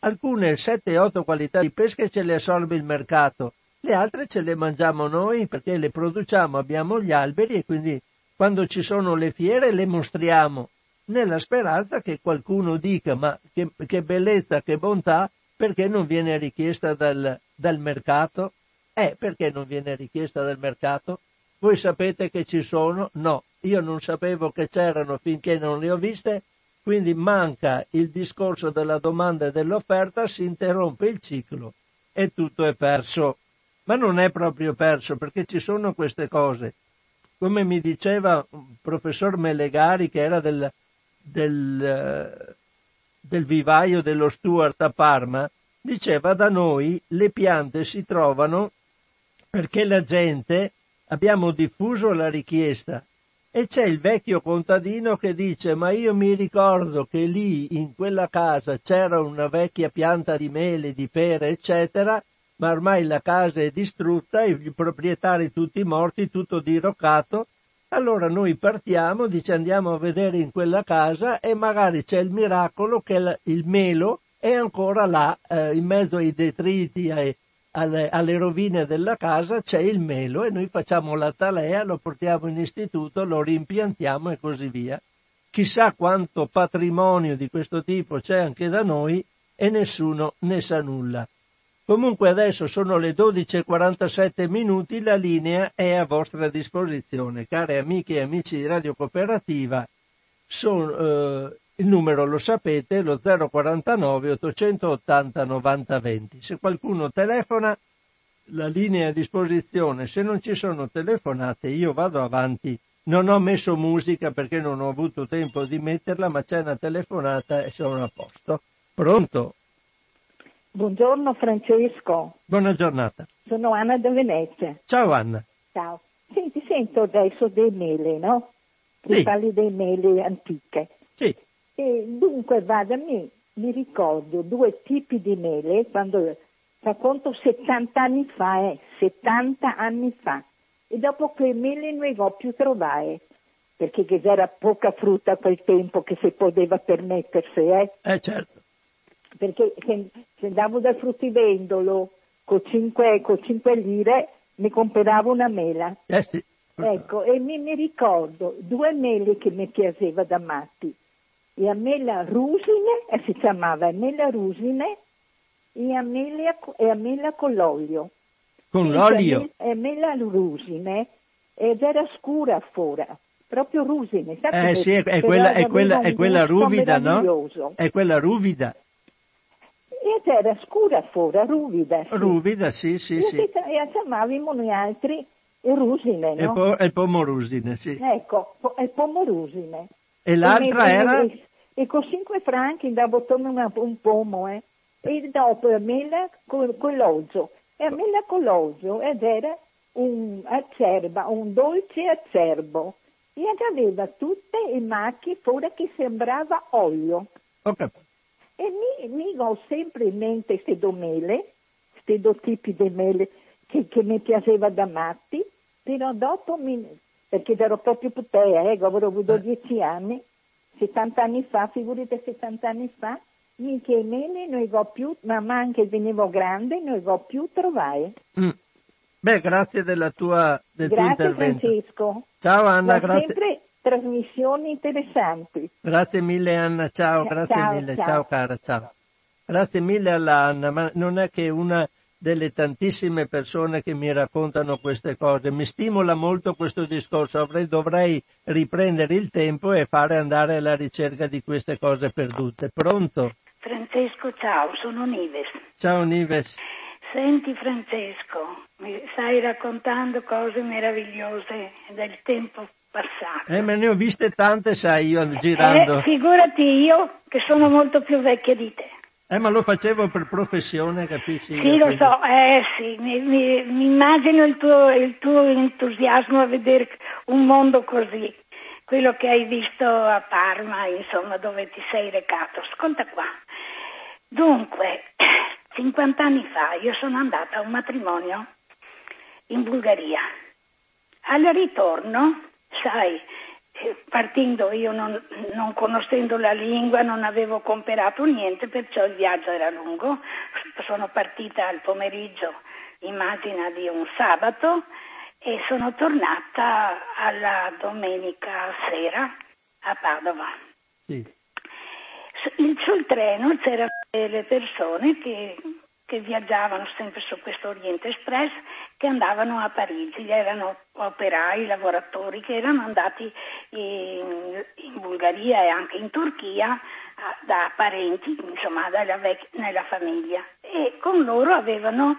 alcune 7-8 qualità di pesche ce le assorbe il mercato, le altre ce le mangiamo noi perché le produciamo, abbiamo gli alberi e quindi quando ci sono le fiere le mostriamo nella speranza che qualcuno dica ma che, che bellezza, che bontà, perché non viene richiesta dal, dal mercato eh, perché non viene richiesta dal mercato? Voi sapete che ci sono? No, io non sapevo che c'erano finché non le ho viste, quindi manca il discorso della domanda e dell'offerta, si interrompe il ciclo e tutto è perso. Ma non è proprio perso perché ci sono queste cose. Come mi diceva un professor Melegari che era del, del, del vivaio dello Stuart a Parma, diceva da noi le piante si trovano perché la gente abbiamo diffuso la richiesta e c'è il vecchio contadino che dice ma io mi ricordo che lì in quella casa c'era una vecchia pianta di mele, di pere, eccetera, ma ormai la casa è distrutta, i proprietari tutti morti, tutto diroccato, allora noi partiamo, dice andiamo a vedere in quella casa e magari c'è il miracolo che il melo è ancora là, eh, in mezzo ai detriti, ai, alle, alle, rovine della casa c'è il melo e noi facciamo la talea, lo portiamo in istituto, lo rimpiantiamo e così via. Chissà quanto patrimonio di questo tipo c'è anche da noi e nessuno ne sa nulla. Comunque adesso sono le 12.47 minuti, la linea è a vostra disposizione. Care amiche e amici di Radio Cooperativa, sono, eh, il numero lo sapete, lo 049 880 90 20. Se qualcuno telefona, la linea è a disposizione. Se non ci sono telefonate, io vado avanti. Non ho messo musica perché non ho avuto tempo di metterla, ma c'è una telefonata e sono a posto. Pronto? Buongiorno Francesco. Buona giornata. Sono Anna da Venezia. Ciao Anna. Ciao. Senti, sento adesso dei mele, no? Sì. parli dei mele antiche. Sì, E dunque, vada, mi, mi ricordo due tipi di mele quando, conto 70 anni fa, eh, 70 anni fa. E dopo quei mele non ho più trovare, perché c'era poca frutta a quel tempo che si poteva permettersi, eh. eh certo. perché se, se andavo dal fruttivendolo con 5, con 5 lire mi compravo una mela. Eh sì. Ecco, e mi, mi ricordo due mele che mi piaceva da matti. La mela rusine, eh, si chiamava mela rusine, e a mela, co- e a mela con l'olio. Con Sì, l'olio. E mela rusine, ed era scura fuori, proprio rusine. Eh sì, è, è quella, è quella, è quella ruvida, no? È quella ruvida. Ed era scura fuori, ruvida. sì. Ruvida, sì, sì, E sì. e chiamavamo noi altri rusine, E, no? po- e pomorusine, sì. Ecco, po- il pomorusine. E l'altra E- e- era? E, con 5 franchi andavo a una- un pomo, eh. E dopo a mela con, con l'olio. E a mela con l'olio ed era un acerba, un dolce acerbo. E aveva tutte i macchie fuori che sembrava olio. Capito. E mi, mi ho sempre in mente queste due mele, questi due tipi di mele che, che mi piaceva da matti, però dopo mi, perché ero proprio putea, eh, avevo avuto 10 anni, 70 anni fa, figurate 70 anni fa, mica i mele non ho più, ma anche venivo grande, non ho più trovare. Mm. Beh, grazie della tua, del tuo Grazie intervento. Francesco. Ciao Anna, Ma grazie. sempre trasmissioni interessanti. Grazie mille Anna, ciao, grazie ciao, mille, ciao. ciao cara, ciao. Grazie mille alla Anna, ma non è che una delle tantissime persone che mi raccontano queste cose. Mi stimola molto questo discorso, avrei, dovrei riprendere il tempo e fare andare alla ricerca di queste cose perdute. Pronto? Francesco, ciao, sono Nives. Ciao Nives. Senti Francesco, mi stai raccontando cose meravigliose del tempo passato. Eh, me ne ho viste tante, sai, io girando. Eh, figurati io che sono molto più vecchia di te. Eh, ma lo facevo per professione, capisci? Sì, lo so, eh sì, mi, mi- mi immagino il tuo, il tuo entusiasmo a vedere un mondo così, quello che hai visto a Parma, insomma, dove ti sei recato. Ascolta qua. Dunque, 50 anni fa io sono andata a un matrimonio in Bulgaria. Al ritorno, sai, partendo io non, non conoscendo la lingua, non avevo comprato niente, perciò il viaggio era lungo. Sono partita al pomeriggio, immagina di un sabato, e sono tornata alla domenica sera a Padova. Sì. Sul treno c'erano delle persone che, che viaggiavano sempre su questo Oriente Express che andavano a Parigi, erano operai, lavoratori che erano andati in, in Bulgaria e anche in Turchia da parenti, insomma vec- nella famiglia e con loro avevano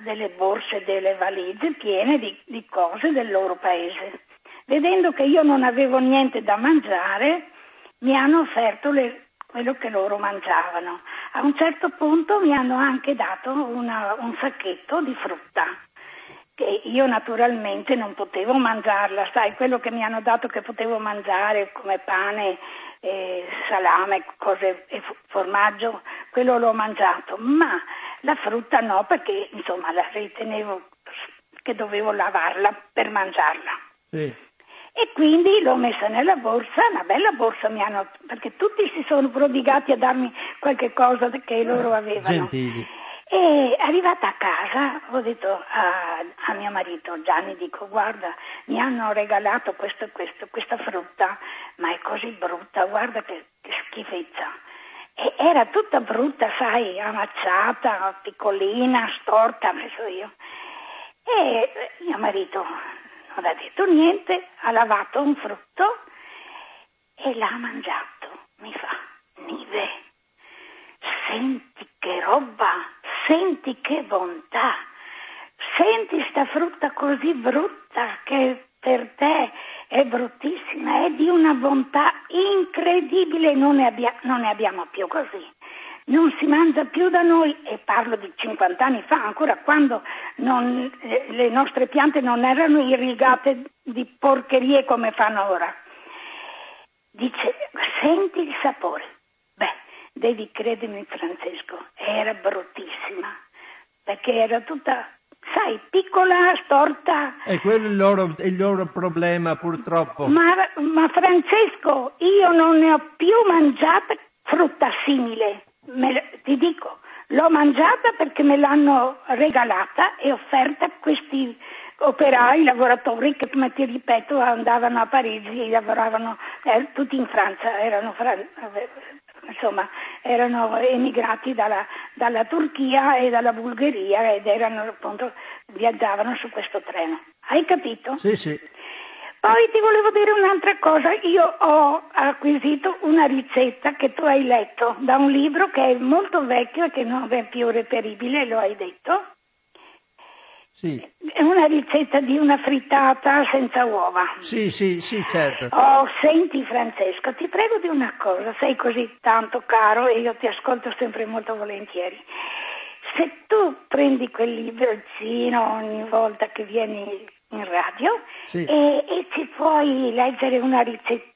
delle borse, delle valigie piene di, di cose del loro paese. Vedendo che io non avevo niente da mangiare, mi hanno offerto le- quello che loro mangiavano. A un certo punto mi hanno anche dato una- un sacchetto di frutta che io naturalmente non potevo mangiarla, sai, quello che mi hanno dato che potevo mangiare come pane, eh, salame, cose, e formaggio, quello l'ho mangiato, ma la frutta no perché insomma la ritenevo che dovevo lavarla per mangiarla. Sì. E quindi l'ho messa nella borsa, una bella borsa mi hanno, perché tutti si sono prodigati a darmi qualche cosa che loro avevano. Gentili. E arrivata a casa ho detto a, a mio marito Gianni, dico guarda, mi hanno regalato questo e questo, questa frutta, ma è così brutta, guarda che, che schifezza. E era tutta brutta, sai, amacciata, piccolina, storta, preso io. E mio marito non ha detto niente, ha lavato un frutto e l'ha mangiato. Mi fa, Nive, senti che roba, senti che bontà, senti sta frutta così brutta che per te è bruttissima, è di una bontà incredibile, non ne, abbia- non ne abbiamo più così. Non si mangia più da noi, e parlo di 50 anni fa, ancora quando non, eh, le nostre piante non erano irrigate di porcherie come fanno ora. Dice, senti il sapore. Beh, devi credermi Francesco, era bruttissima, perché era tutta sai, piccola, storta. E quello è il loro, il loro problema, purtroppo. Ma, ma, Francesco, io non ne ho più mangiata frutta simile. Me, ti dico, l'ho mangiata perché me l'hanno regalata e offerta a questi operai, lavoratori che, come ti ripeto, andavano a Parigi e lavoravano eh, tutti in Francia, erano fran- insomma, erano emigrati dalla, dalla, Turchia e dalla Bulgaria ed erano appunto, viaggiavano su questo treno. Hai capito? Sì, sì. Poi ti volevo dire un'altra cosa, io ho acquisito una ricetta che tu hai letto da un libro che è molto vecchio e che non è più reperibile, lo hai detto. Sì. È una ricetta di una frittata senza uova. Sì, sì, sì, certo. Oh, senti Francesco, ti prego di una cosa, sei così tanto caro e io ti ascolto sempre molto volentieri. Se tu prendi quel librocino ogni volta che vieni in radio sì. e, e, ci puoi leggere una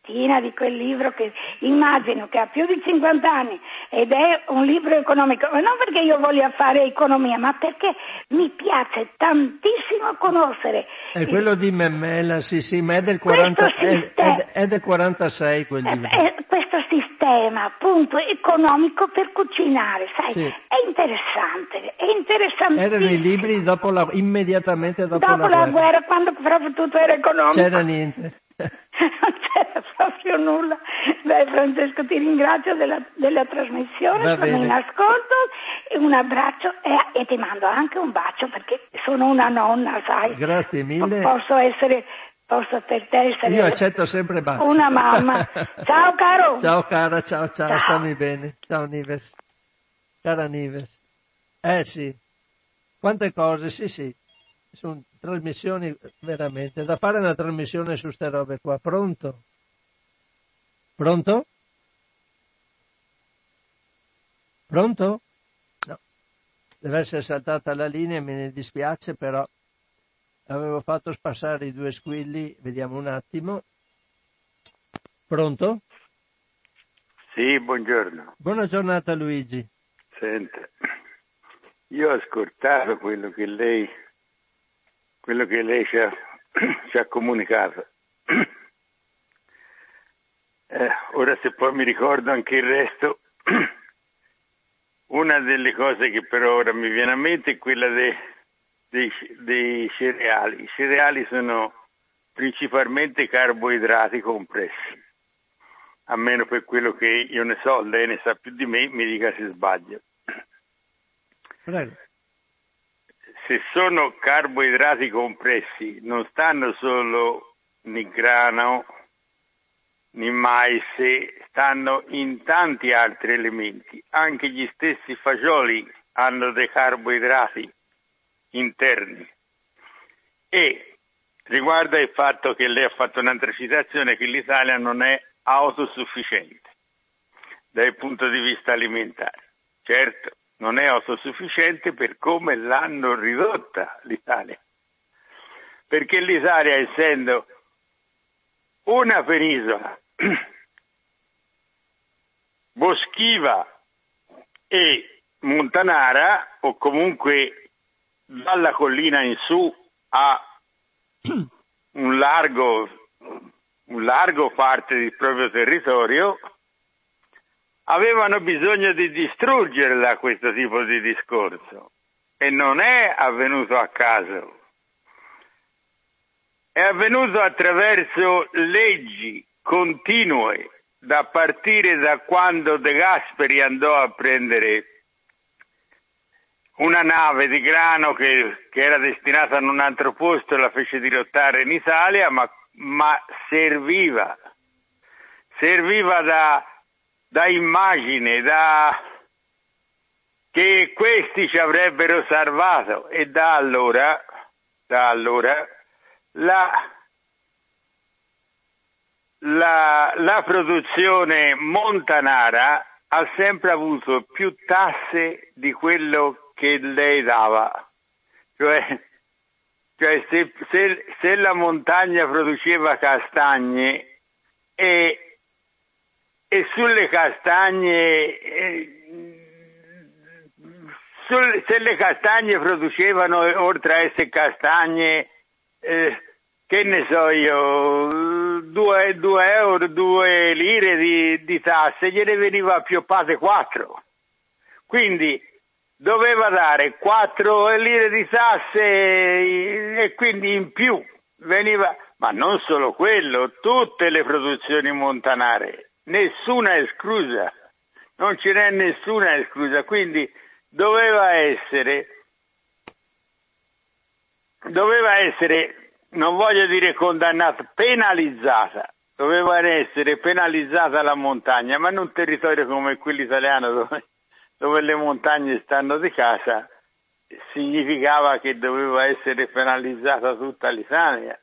ricettina di quel libro che immagino che ha più di 50 anni ed è un libro economico, ma non perché io voglia fare economia, ma perché mi piace tantissimo conoscere. È quello di Memmella, sì, sì, ma è del, 40, è, è, è del 46 quel libro. È, questo sistema appunto economico per cucinare, sai, Sì. è interessante, è interessante. Erano i libri dopo la, immediatamente dopo, Dopo la guerra, quando proprio tutto era economico. C'era niente. Non c'era proprio nulla. Beh, Francesco, ti ringrazio della, della trasmissione, sono in ascolto, un abbraccio e, e ti mando anche un bacio perché sono una nonna, sai. Grazie mille. Posso essere, posso per te essere Io accetto sempre baci. una mamma. Ciao caro. Ciao cara, ciao, ciao, Ciao. stammi bene. Ciao Nives. Cara Nives. Eh sì, quante cose, sì sì. Sono trasmissioni veramente, da fare una trasmissione su ste robe qua. Pronto? Pronto? Pronto? No. Deve essere saltata la linea, me ne dispiace, però avevo fatto spassare i due squilli, vediamo un attimo. Pronto? Sì, buongiorno. Buona giornata Luigi. Senta, io ho ascoltato quello che lei, quello che lei ci ha, ci ha comunicato. Eh, ora se poi mi ricordo anche il resto, una delle cose che però ora mi viene a mente è quella de- dei, dei cereali. I cereali sono principalmente carboidrati compressi, a meno per quello che io ne so, lei ne sa più di me, mi dica se sbaglio. Prego. Se sono carboidrati compressi, non stanno solo nel grano, nel mais, stanno in tanti altri elementi. Anche gli stessi fagioli hanno dei carboidrati interni. E riguarda il fatto che lei ha fatto un'altra citazione che l'Italia non è autosufficiente dal punto di vista alimentare. Certo, non è autosufficiente per come l'hanno ridotta l'Italia. Perché l'Italia, essendo una penisola boschiva e montanara, o comunque dalla collina in su ha un largo, un largo parte del proprio territorio, avevano bisogno di distruggerla questo tipo di discorso e non è avvenuto a caso. È avvenuto attraverso leggi continue da partire da quando De Gasperi andò a prendere una nave di grano che, che era destinata in un altro posto e la fece dirottare in Italia, ma, ma serviva, serviva da, da immagine, da che questi ci avrebbero salvato e da allora, da allora la, la, la produzione montanara ha sempre avuto più tasse di quello che lei dava. Cioè, cioè se, se, se, la montagna produceva castagne e, e sulle castagne, eh, se le castagne producevano, oltre a essere castagne, eh, che ne so io, due, due euro, due lire di, di tasse, gliene veniva pioppate quattro. Quindi doveva dare quattro lire di tasse e quindi in più veniva, ma non solo quello, tutte le produzioni montanare, nessuna esclusa, non ce n'è nessuna esclusa, quindi doveva essere, doveva essere non voglio dire condannata, penalizzata. Doveva essere penalizzata la montagna, ma in un territorio come quello italiano dove, dove le montagne stanno di casa, significava che doveva essere penalizzata tutta l'Italia.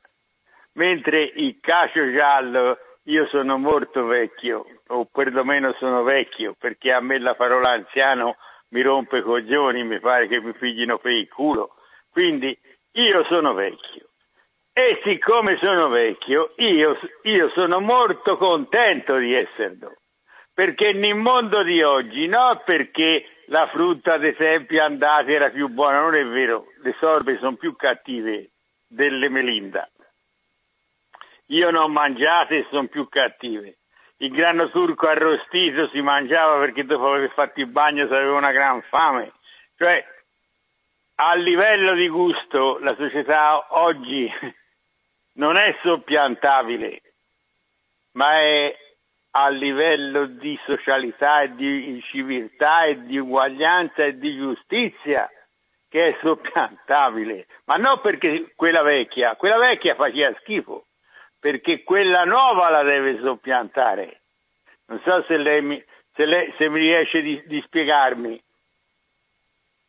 Mentre il cacio giallo, io sono molto vecchio, o perlomeno sono vecchio, perché a me la parola anziano mi rompe i coglioni, mi pare che mi piglino per il culo. Quindi io sono vecchio e siccome sono vecchio, io, io sono molto contento di esserlo. Perché nel mondo di oggi, no perché la frutta ad esempio andata era più buona, non è vero, le sorbe sono più cattive delle melinda. Io non mangiate e sono più cattive. Il grano turco arrostito si mangiava perché dopo aver fatto il bagno si aveva una gran fame. Cioè, a livello di gusto la società oggi non è soppiantabile, ma è a livello di socialità e di civiltà e di uguaglianza e di giustizia che è soppiantabile, ma non perché quella vecchia, quella vecchia faceva schifo, perché quella nuova la deve soppiantare. Non so se lei mi, se lei, se mi riesce di, di spiegarmi.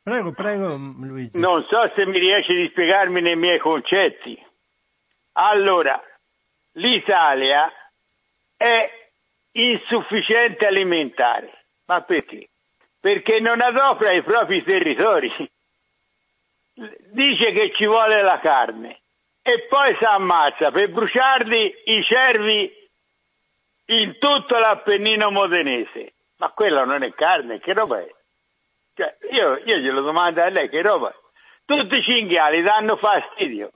Prego, prego Luigi. Non so se mi riesce di spiegarmi nei miei concetti. Allora, l'Italia è insufficiente alimentare. Ma perché? Perché non adopera i propri territori. Dice che ci vuole la carne e poi si ammazza per bruciarli i cervi in tutto l'Appennino modenese. Ma quella non è carne, che roba è? Cioè, io, io glielo domando a lei, che roba è? Tutti i cinghiali danno fastidio.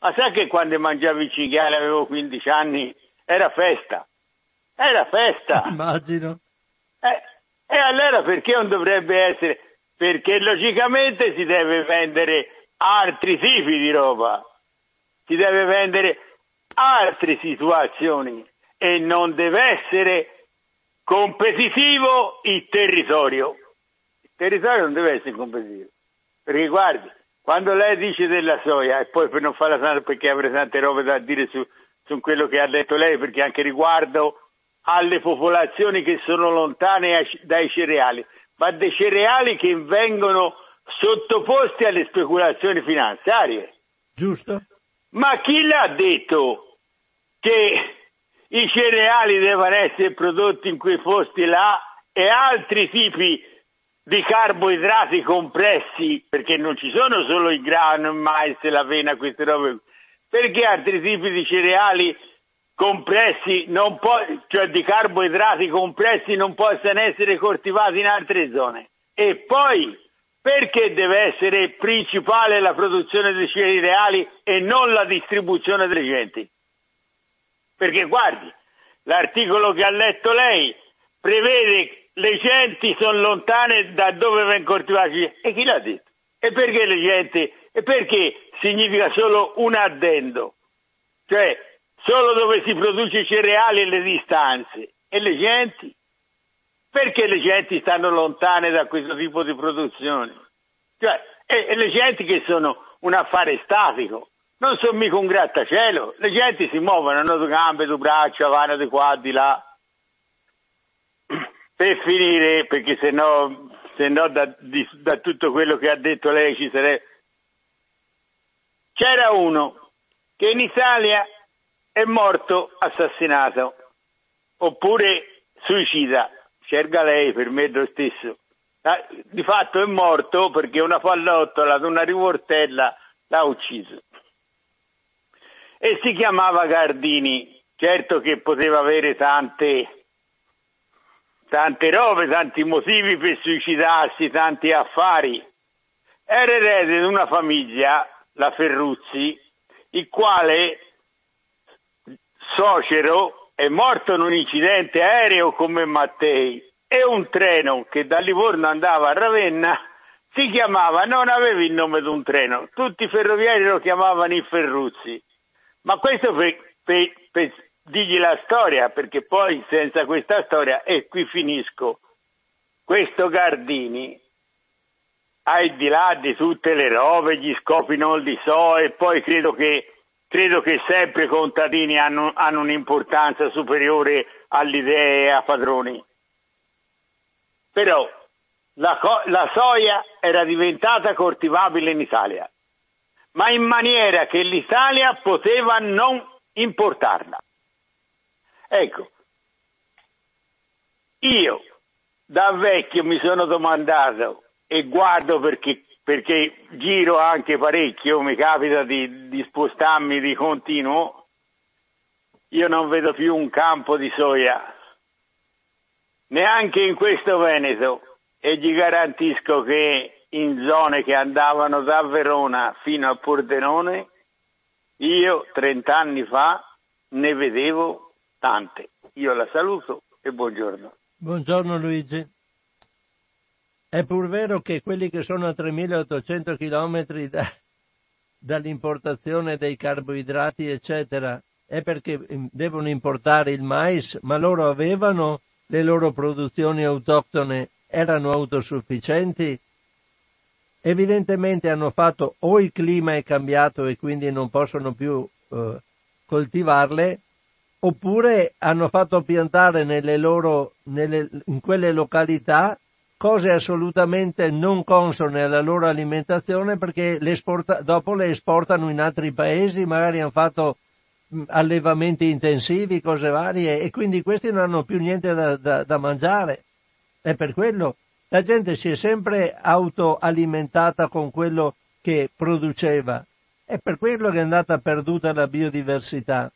Ma sai che quando mangiavo i cinghiali avevo 15 anni era festa? Era festa! Immagino. Eh, e allora perché non dovrebbe essere? Perché logicamente si deve vendere altri tipi di roba, si deve vendere altre situazioni e non deve essere competitivo il territorio. Il territorio non deve essere competitivo. Perché guardi, quando lei dice della soia, e poi per non farla tanto perché avrei tante robe da dire su, su quello che ha detto lei, perché anche riguardo alle popolazioni che sono lontane dai cereali, ma dei cereali che vengono sottoposti alle speculazioni finanziarie. Giusto. Ma chi l'ha detto che i cereali devono essere prodotti in quei posti là e altri tipi di carboidrati compressi, perché non ci sono solo il grano, il mais, l'avena, queste robe, perché altri tipi di cereali compressi, po- cioè di carboidrati compressi non possono essere coltivati in altre zone. E poi perché deve essere principale la produzione dei cereali e non la distribuzione delle genti? Perché guardi, l'articolo che ha letto lei prevede le genti sono lontane da dove vengono coltivati. E chi l'ha detto? E perché le genti? E perché significa solo un addendo? Cioè, solo dove si produce cereali e le distanze. E le genti? Perché le genti stanno lontane da questo tipo di produzione? Cioè, e, e le genti che sono un affare statico, non sono mica un grattacielo, le genti si muovono, hanno due gambe, due braccia, vanno di qua, di là. Per finire, perché se no, se no da, di, da tutto quello che ha detto lei ci sarebbe... C'era uno che in Italia è morto assassinato, oppure suicida, scelga lei, per me è lo stesso. Ah, di fatto è morto perché una pallottola ad una rivoltella l'ha ucciso. E si chiamava Gardini. Certo che poteva avere tante, tante robe, tanti motivi per suicidarsi, tanti affari. Era erede di una famiglia, la Ferruzzi, il quale Socero è morto in un incidente aereo come Mattei e un treno che da Livorno andava a Ravenna si chiamava, non aveva il nome di un treno, tutti i ferroviari lo chiamavano i Ferruzzi. Ma questo per, per, per digli la storia, perché poi senza questa storia, e qui finisco, questo Gardini, al di là di tutte le robe, gli scopi non li so, e poi credo che, credo che sempre i contadini hanno, hanno un'importanza superiore alle idee e a padroni. Però la, la soia era diventata coltivabile in Italia, ma in maniera che l'Italia poteva non importarla. Ecco, io da vecchio mi sono domandato e guardo perché, perché giro anche parecchio, mi capita di, di spostarmi di continuo, io non vedo più un campo di soia, neanche in questo Veneto, e gli garantisco che in zone che andavano da Verona fino a Pordenone, io 30 anni fa ne vedevo tante. Io la saluto e buongiorno. Buongiorno Luigi. È pur vero che quelli che sono a 3800 km da, dall'importazione dei carboidrati, eccetera, è perché mm, devono importare il mais, ma loro avevano le loro produzioni autoctone, erano autosufficienti? Evidentemente hanno fatto o il clima è cambiato e quindi non possono più eh, coltivarle, oppure hanno fatto piantare nelle loro, nelle, in quelle località cose assolutamente non consone alla loro alimentazione perché le esporta, dopo le esportano in altri paesi, magari hanno fatto allevamenti intensivi, cose varie, e quindi questi non hanno più niente da, da, da mangiare. E per quello la gente si è sempre autoalimentata con quello che produceva. È per quello che è andata perduta la biodiversità.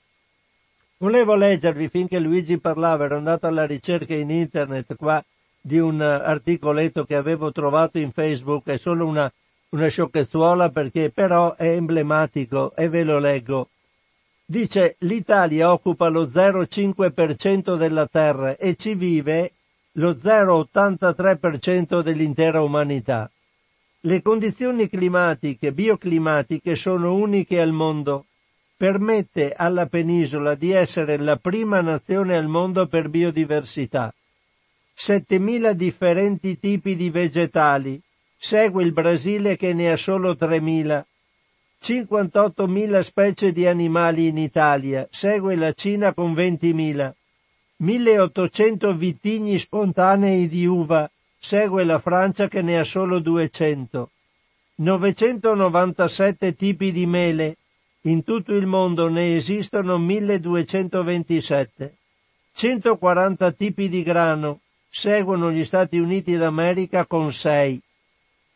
Volevo leggervi finché Luigi parlava, ero andato alla ricerca in internet qua di un articoletto che avevo trovato in Facebook, è solo una, una sciocchezzuola perché però è emblematico e ve lo leggo. Dice l'Italia occupa lo 0,5% della terra e ci vive lo 0,83% dell'intera umanità. Le condizioni climatiche, bioclimatiche sono uniche al mondo permette alla penisola di essere la prima nazione al mondo per biodiversità. 7.000 differenti tipi di vegetali, segue il Brasile che ne ha solo 3.000. 58.000 specie di animali in Italia, segue la Cina con 20.000. 1.800 vitigni spontanei di uva, segue la Francia che ne ha solo 200. 997 tipi di mele, in tutto il mondo ne esistono 1227. 140 tipi di grano, seguono gli Stati Uniti d'America con 6.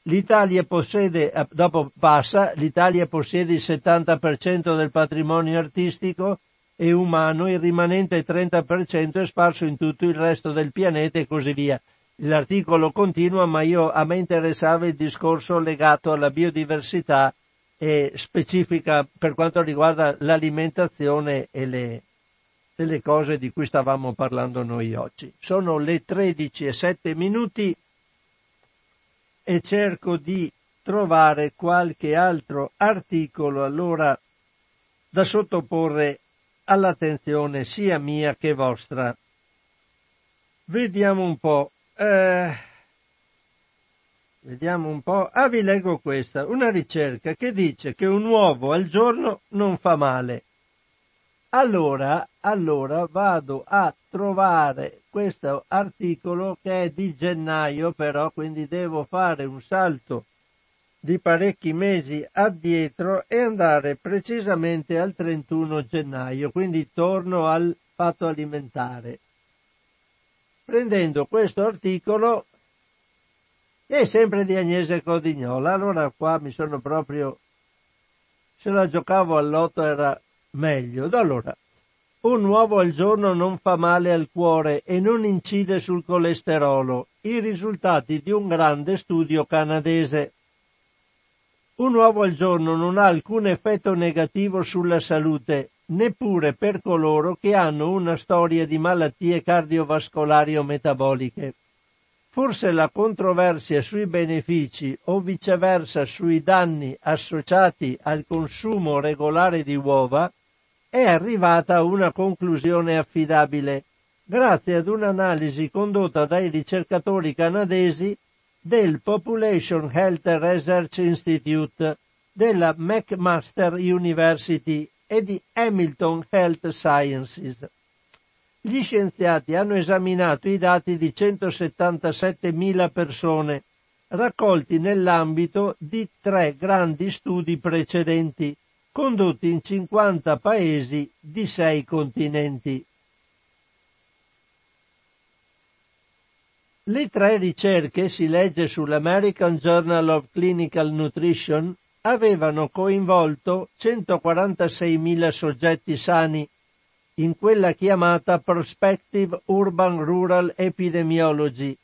L'Italia possiede, eh, dopo passa, l'Italia possiede il 70% del patrimonio artistico e umano, il rimanente 30% è sparso in tutto il resto del pianeta e così via. L'articolo continua, ma io, a me interessava il discorso legato alla biodiversità e specifica per quanto riguarda l'alimentazione e le, e le cose di cui stavamo parlando noi oggi. Sono le 13 e 7 minuti e cerco di trovare qualche altro articolo allora da sottoporre all'attenzione sia mia che vostra. Vediamo un po'. Eh, Vediamo un po'. Ah, vi leggo questa. Una ricerca che dice che un uovo al giorno non fa male. Allora, allora vado a trovare questo articolo che è di gennaio, però, quindi devo fare un salto di parecchi mesi addietro e andare precisamente al 31 gennaio, quindi torno al fatto alimentare. prendendo questo articolo è sempre di Agnese Codignola. Allora qua mi sono proprio, se la giocavo all'otto era meglio. Allora, un uovo al giorno non fa male al cuore e non incide sul colesterolo. I risultati di un grande studio canadese. Un uovo al giorno non ha alcun effetto negativo sulla salute, neppure per coloro che hanno una storia di malattie cardiovascolari o metaboliche. Forse la controversia sui benefici o viceversa sui danni associati al consumo regolare di uova è arrivata a una conclusione affidabile grazie ad un'analisi condotta dai ricercatori canadesi del Population Health Research Institute della McMaster University e di Hamilton Health Sciences. Gli scienziati hanno esaminato i dati di 177.000 persone raccolti nell'ambito di tre grandi studi precedenti condotti in 50 paesi di sei continenti. Le tre ricerche, si legge sull'American Journal of Clinical Nutrition, avevano coinvolto 146.000 soggetti sani in quella chiamata Prospective Urban Rural Epidemiology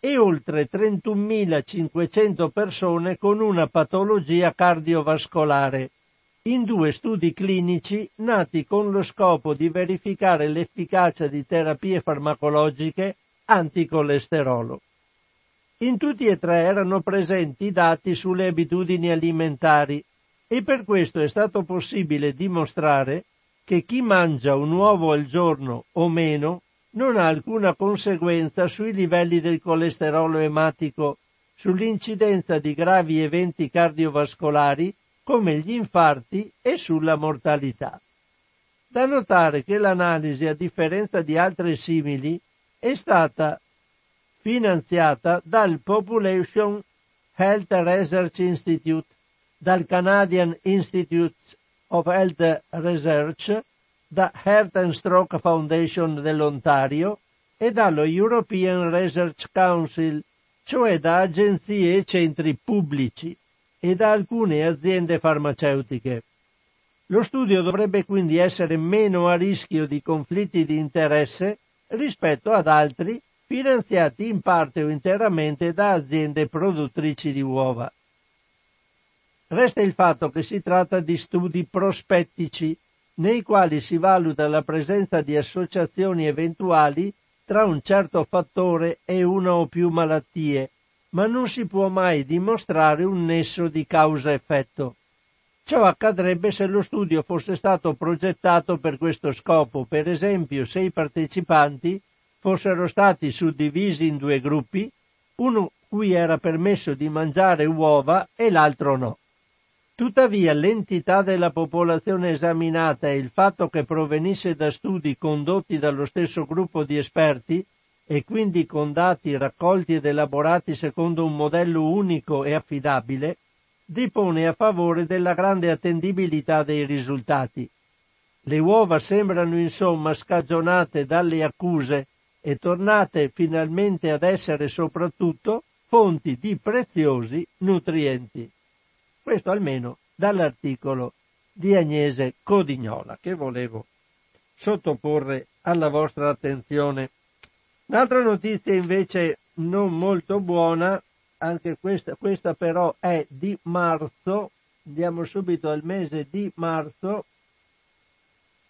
e oltre 31.500 persone con una patologia cardiovascolare in due studi clinici nati con lo scopo di verificare l'efficacia di terapie farmacologiche anticolesterolo. In tutti e tre erano presenti dati sulle abitudini alimentari e per questo è stato possibile dimostrare che chi mangia un uovo al giorno o meno non ha alcuna conseguenza sui livelli del colesterolo ematico, sull'incidenza di gravi eventi cardiovascolari come gli infarti e sulla mortalità. Da notare che l'analisi, a differenza di altre simili, è stata finanziata dal Population Health Research Institute, dal Canadian Institute of Health Research, da Heart and Stroke Foundation dell'Ontario e dallo European Research Council, cioè da agenzie e centri pubblici e da alcune aziende farmaceutiche. Lo studio dovrebbe quindi essere meno a rischio di conflitti di interesse rispetto ad altri finanziati in parte o interamente da aziende produttrici di uova. Resta il fatto che si tratta di studi prospettici, nei quali si valuta la presenza di associazioni eventuali tra un certo fattore e una o più malattie, ma non si può mai dimostrare un nesso di causa-effetto. Ciò accadrebbe se lo studio fosse stato progettato per questo scopo, per esempio se i partecipanti fossero stati suddivisi in due gruppi, uno cui era permesso di mangiare uova e l'altro no. Tuttavia l'entità della popolazione esaminata e il fatto che provenisse da studi condotti dallo stesso gruppo di esperti e quindi con dati raccolti ed elaborati secondo un modello unico e affidabile, dipone a favore della grande attendibilità dei risultati. Le uova sembrano insomma scagionate dalle accuse e tornate finalmente ad essere soprattutto fonti di preziosi nutrienti. Questo almeno dall'articolo di Agnese Codignola che volevo sottoporre alla vostra attenzione. Un'altra notizia invece non molto buona, anche questa, questa però è di marzo, andiamo subito al mese di marzo,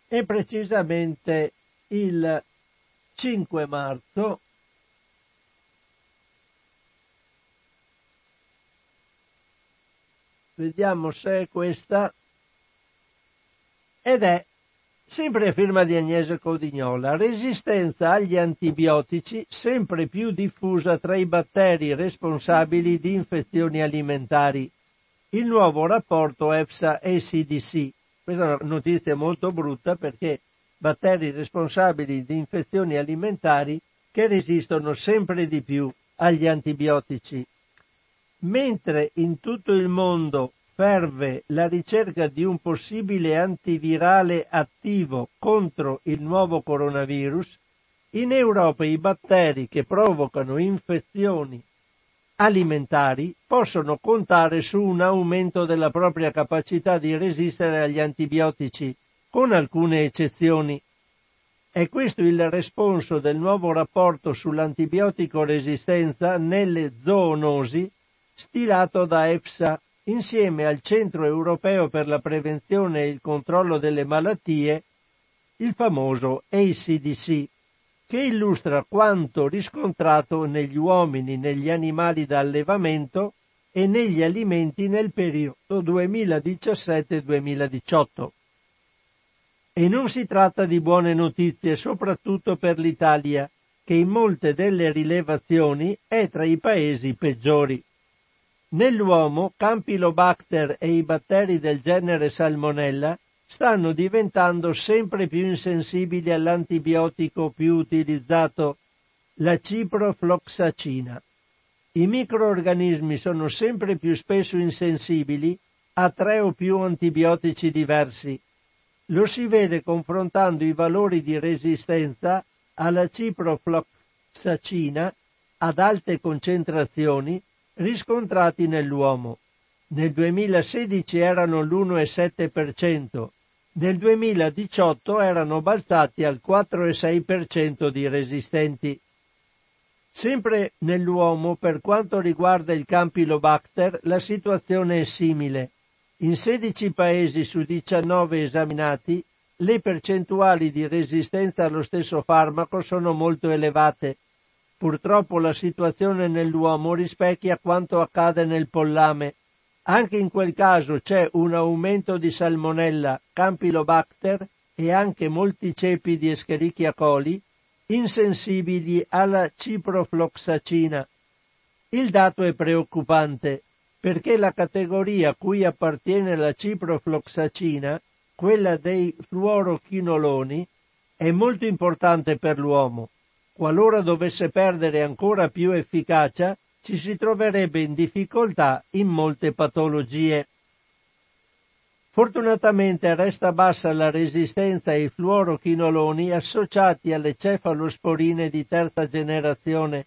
e precisamente il 5 marzo vediamo se è questa ed è sempre a firma di Agnese Codignola resistenza agli antibiotici sempre più diffusa tra i batteri responsabili di infezioni alimentari il nuovo rapporto EFSA e CDC questa è una notizia molto brutta perché batteri responsabili di infezioni alimentari che resistono sempre di più agli antibiotici. Mentre in tutto il mondo ferve la ricerca di un possibile antivirale attivo contro il nuovo coronavirus, in Europa i batteri che provocano infezioni alimentari possono contare su un aumento della propria capacità di resistere agli antibiotici, con alcune eccezioni. È questo il responso del nuovo rapporto sull'antibiotico resistenza nelle zoonosi stilato da EFSA insieme al Centro Europeo per la Prevenzione e il Controllo delle Malattie, il famoso ACDC che illustra quanto riscontrato negli uomini, negli animali da allevamento e negli alimenti nel periodo 2017-2018. E non si tratta di buone notizie, soprattutto per l'Italia, che in molte delle rilevazioni è tra i paesi peggiori. Nell'uomo, Campylobacter e i batteri del genere Salmonella stanno diventando sempre più insensibili all'antibiotico più utilizzato, la ciprofloxacina. I microorganismi sono sempre più spesso insensibili a tre o più antibiotici diversi. Lo si vede confrontando i valori di resistenza alla ciprofloxacina ad alte concentrazioni riscontrati nell'uomo. Nel 2016 erano l'1,7%, nel 2018 erano balzati al 4,6% di resistenti. Sempre nell'uomo, per quanto riguarda il Campylobacter, la situazione è simile. In 16 paesi su 19 esaminati, le percentuali di resistenza allo stesso farmaco sono molto elevate. Purtroppo la situazione nell'uomo rispecchia quanto accade nel pollame, anche in quel caso c'è un aumento di salmonella, campylobacter e anche molti cepi di Escherichia coli insensibili alla ciprofloxacina. Il dato è preoccupante perché la categoria a cui appartiene la ciprofloxacina, quella dei fluorochinoloni, è molto importante per l'uomo. Qualora dovesse perdere ancora più efficacia, ci si troverebbe in difficoltà in molte patologie. Fortunatamente resta bassa la resistenza ai fluorochinoloni associati alle cefalosporine di terza generazione,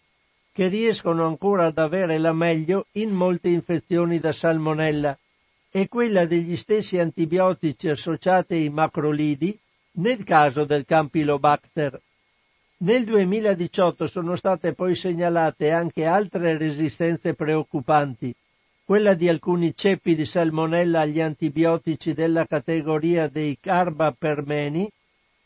che riescono ancora ad avere la meglio in molte infezioni da salmonella, e quella degli stessi antibiotici associati ai macrolidi nel caso del Campylobacter. Nel 2018 sono state poi segnalate anche altre resistenze preoccupanti, quella di alcuni ceppi di salmonella agli antibiotici della categoria dei carbapermeni,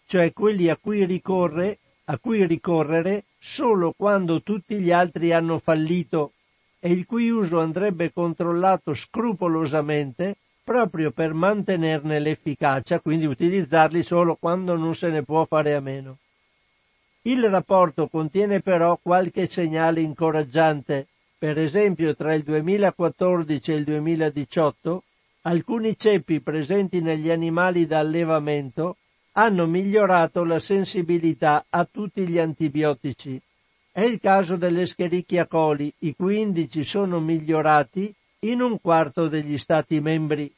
cioè quelli a cui, ricorre, a cui ricorrere solo quando tutti gli altri hanno fallito e il cui uso andrebbe controllato scrupolosamente proprio per mantenerne l'efficacia, quindi utilizzarli solo quando non se ne può fare a meno. Il rapporto contiene però qualche segnale incoraggiante. Per esempio, tra il 2014 e il 2018, alcuni ceppi presenti negli animali da allevamento hanno migliorato la sensibilità a tutti gli antibiotici. È il caso dell'Escherichia coli, i cui indici sono migliorati in un quarto degli Stati membri.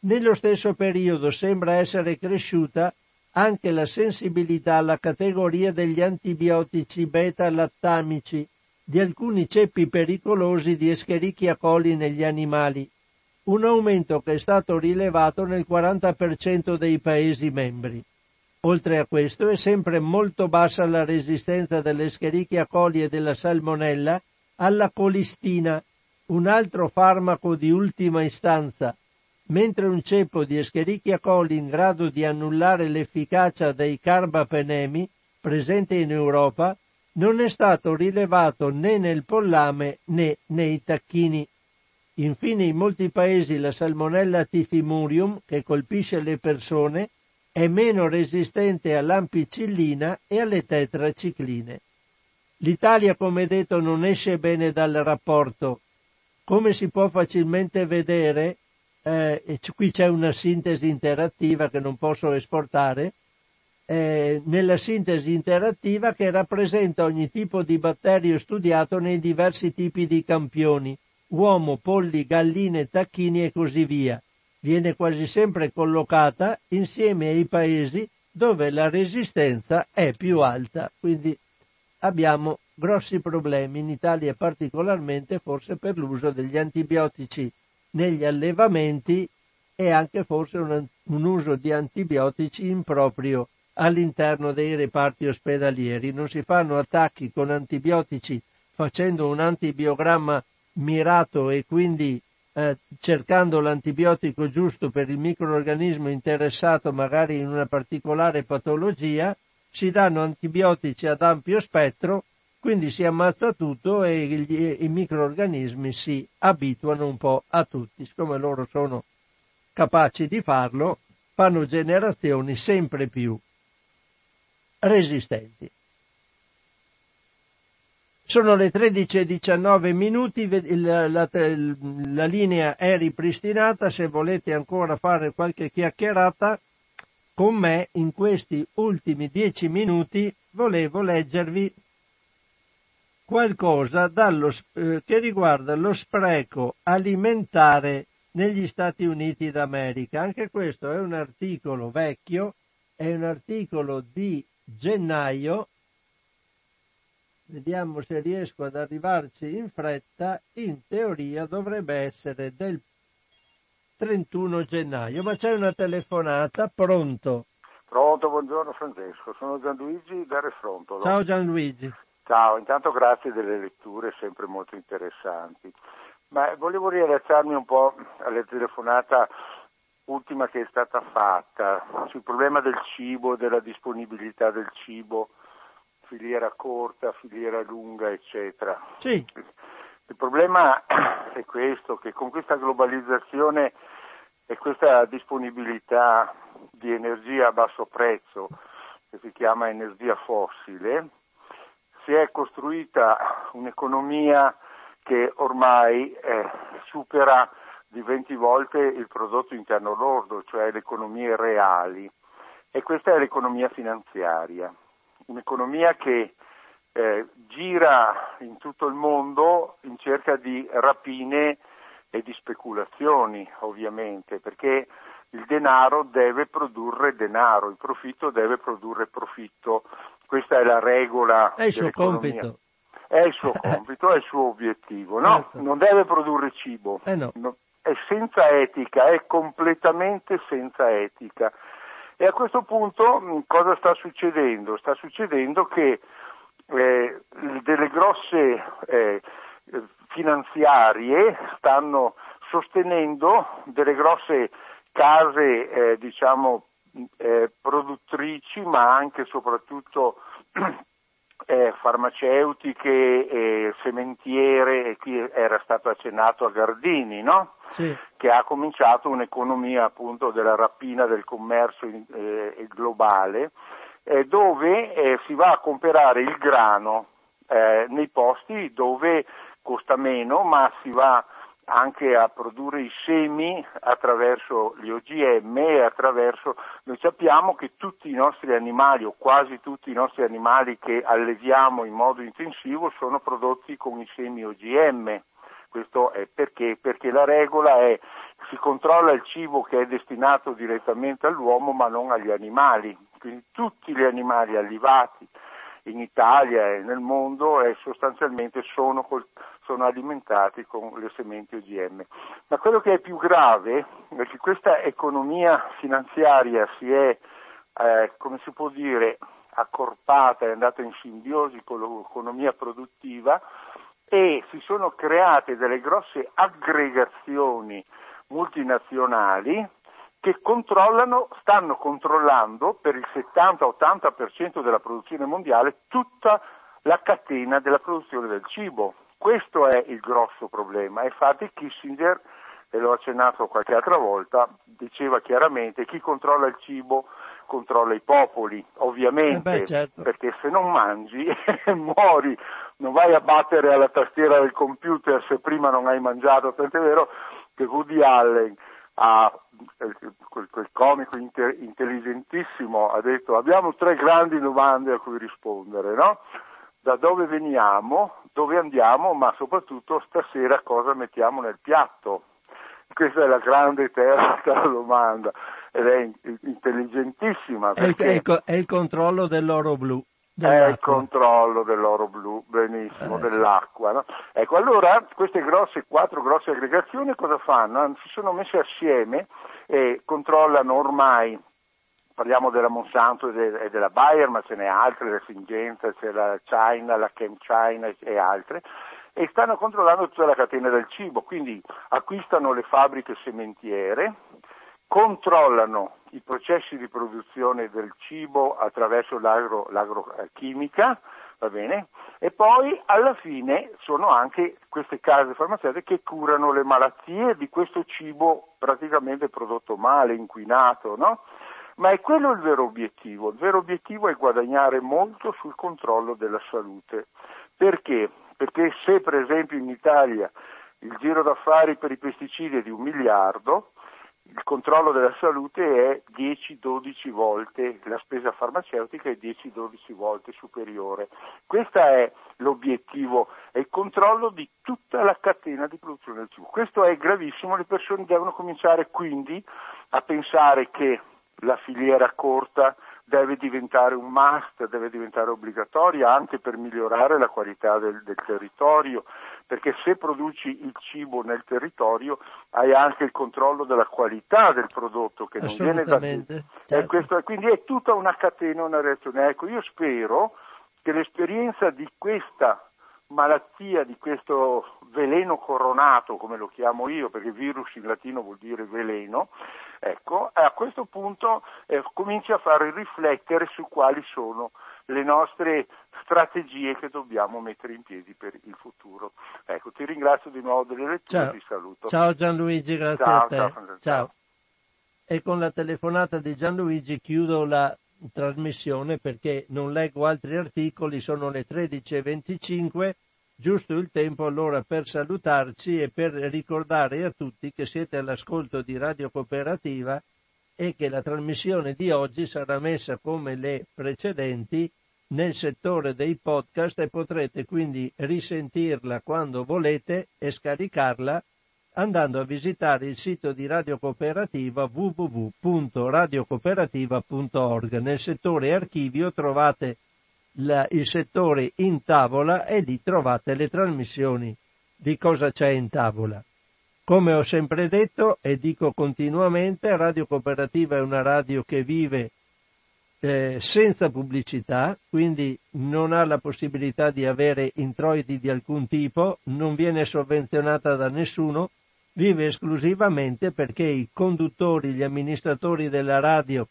Nello stesso periodo sembra essere cresciuta anche la sensibilità alla categoria degli antibiotici beta-lattamici di alcuni ceppi pericolosi di Escherichia coli negli animali, un aumento che è stato rilevato nel 40% dei Paesi membri. Oltre a questo è sempre molto bassa la resistenza dell'Escherichia coli e della Salmonella alla colistina, un altro farmaco di ultima istanza, mentre un ceppo di Escherichia coli in grado di annullare l'efficacia dei carbapenemi presente in Europa non è stato rilevato né nel pollame né nei tacchini. Infine in molti paesi la salmonella tifimurium, che colpisce le persone, è meno resistente all'ampicillina e alle tetracicline. L'Italia, come detto, non esce bene dal rapporto. Come si può facilmente vedere, eh, qui c'è una sintesi interattiva che non posso esportare, eh, nella sintesi interattiva che rappresenta ogni tipo di batterio studiato nei diversi tipi di campioni, uomo, polli, galline, tacchini e così via. Viene quasi sempre collocata insieme ai paesi dove la resistenza è più alta, quindi abbiamo grossi problemi in Italia particolarmente forse per l'uso degli antibiotici negli allevamenti e anche forse un, un uso di antibiotici improprio all'interno dei reparti ospedalieri. Non si fanno attacchi con antibiotici facendo un antibiogramma mirato e quindi eh, cercando l'antibiotico giusto per il microorganismo interessato magari in una particolare patologia, si danno antibiotici ad ampio spettro, quindi si ammazza tutto e gli, i microorganismi si abituano un po' a tutti. Siccome loro sono capaci di farlo, fanno generazioni sempre più resistenti. Sono le 13.19 minuti, la, la, la, linea è ripristinata, se volete ancora fare qualche chiacchierata con me in questi ultimi dieci minuti volevo leggervi qualcosa dallo, eh, che riguarda lo spreco alimentare negli Stati Uniti d'America. Anche questo è un articolo vecchio, è un articolo di gennaio vediamo se riesco ad arrivarci in fretta, in teoria dovrebbe essere del 31 gennaio, ma c'è una telefonata, pronto? Pronto, buongiorno Francesco, sono Gianluigi da Refrontolo. Ciao Gianluigi. Ciao, intanto grazie delle letture sempre molto interessanti. Ma volevo riallacciarmi un po' alla telefonata ultima che è stata fatta sul problema del cibo, della disponibilità del cibo filiera corta, filiera lunga, eccetera. Sì. Il problema è questo, che con questa globalizzazione e questa disponibilità di energia a basso prezzo, che si chiama energia fossile, si è costruita un'economia che ormai eh, supera di 20 volte il prodotto interno lordo, cioè le economie reali. E questa è l'economia finanziaria un'economia che eh, gira in tutto il mondo in cerca di rapine e di speculazioni, ovviamente, perché il denaro deve produrre denaro, il profitto deve produrre profitto. Questa è la regola. È il suo compito. È il suo compito, è il suo obiettivo. No, certo. non deve produrre cibo. Eh no. No, è senza etica, è completamente senza etica. E a questo punto mm, cosa sta succedendo? Sta succedendo che eh, delle grosse eh, finanziarie stanno sostenendo delle grosse case eh, diciamo, eh, produttrici ma anche e soprattutto eh, farmaceutiche, eh, sementiere, e qui era stato accennato a Gardini, no? sì. che ha cominciato un'economia appunto della rapina del commercio eh, globale, eh, dove eh, si va a comprare il grano eh, nei posti dove costa meno, ma si va anche a produrre i semi attraverso gli OGM e attraverso noi sappiamo che tutti i nostri animali o quasi tutti i nostri animali che alleviamo in modo intensivo sono prodotti con i semi OGM. Questo è perché? Perché la regola è si controlla il cibo che è destinato direttamente all'uomo ma non agli animali. Quindi tutti gli animali allevati in Italia e nel mondo e sostanzialmente sono, col, sono, alimentati con le sementi OGM. Ma quello che è più grave è che questa economia finanziaria si è, eh, come si può dire, accorpata, è andata in simbiosi con l'economia produttiva e si sono create delle grosse aggregazioni multinazionali che controllano, stanno controllando per il 70-80% della produzione mondiale tutta la catena della produzione del cibo. Questo è il grosso problema. Infatti Kissinger, e l'ho accennato qualche altra volta, diceva chiaramente chi controlla il cibo controlla i popoli, ovviamente, eh beh, certo. perché se non mangi muori, non vai a battere alla tastiera del computer se prima non hai mangiato, tant'è vero che Woody Allen ha, quel, quel comico inter, intelligentissimo ha detto abbiamo tre grandi domande a cui rispondere, no? Da dove veniamo, dove andiamo, ma soprattutto stasera cosa mettiamo nel piatto. Questa è la grande terza domanda. ed è intelligentissima. È il, è, il, è il, controllo dell'oro blu. È il controllo dell'oro blu, benissimo, eh, dell'acqua. No? Ecco, allora queste grosse, quattro grosse aggregazioni cosa fanno? Si sono messe assieme e controllano ormai parliamo della Monsanto e, della Bayer, ma ce n'è altre, la Singenza, c'è la China, la Chem China e altre, e stanno controllando tutta la catena del cibo, quindi acquistano le fabbriche sementiere, controllano i processi di produzione del cibo attraverso l'agro, l'agrochimica, va bene? E poi alla fine sono anche queste case farmaceutiche che curano le malattie di questo cibo praticamente prodotto male, inquinato, no? Ma è quello il vero obiettivo. Il vero obiettivo è guadagnare molto sul controllo della salute. Perché? Perché se per esempio in Italia il giro d'affari per i pesticidi è di un miliardo, il controllo della salute è 10-12 volte, la spesa farmaceutica è 10-12 volte superiore. Questo è l'obiettivo, è il controllo di tutta la catena di produzione del cibo. Questo è gravissimo, le persone devono cominciare quindi a pensare che la filiera corta deve diventare un must, deve diventare obbligatoria anche per migliorare la qualità del, del, territorio, perché se produci il cibo nel territorio hai anche il controllo della qualità del prodotto che non viene da te. Certo. Questo, quindi è tutta una catena, una reazione. Ecco, io spero che l'esperienza di questa malattia, di questo veleno coronato, come lo chiamo io, perché virus in latino vuol dire veleno, ecco, a questo punto eh, cominci a fare riflettere su quali sono le nostre strategie che dobbiamo mettere in piedi per il futuro. Ecco, ti ringrazio di nuovo delle letture ciao. e ti saluto. Ciao Gianluigi, grazie ciao, a te. Ciao, ciao. E con la telefonata di Gianluigi chiudo la trasmissione perché non leggo altri articoli, sono le 13.25, giusto il tempo allora per salutarci e per ricordare a tutti che siete all'ascolto di Radio Cooperativa e che la trasmissione di oggi sarà messa come le precedenti nel settore dei podcast e potrete quindi risentirla quando volete e scaricarla andando a visitare il sito di Radio Cooperativa www.radiocooperativa.org. Nel settore archivio trovate la, il settore in tavola e lì trovate le trasmissioni di cosa c'è in tavola. Come ho sempre detto e dico continuamente, Radio Cooperativa è una radio che vive eh, senza pubblicità, quindi non ha la possibilità di avere introiti di alcun tipo, non viene sovvenzionata da nessuno, vive esclusivamente perché i conduttori, gli amministratori della radio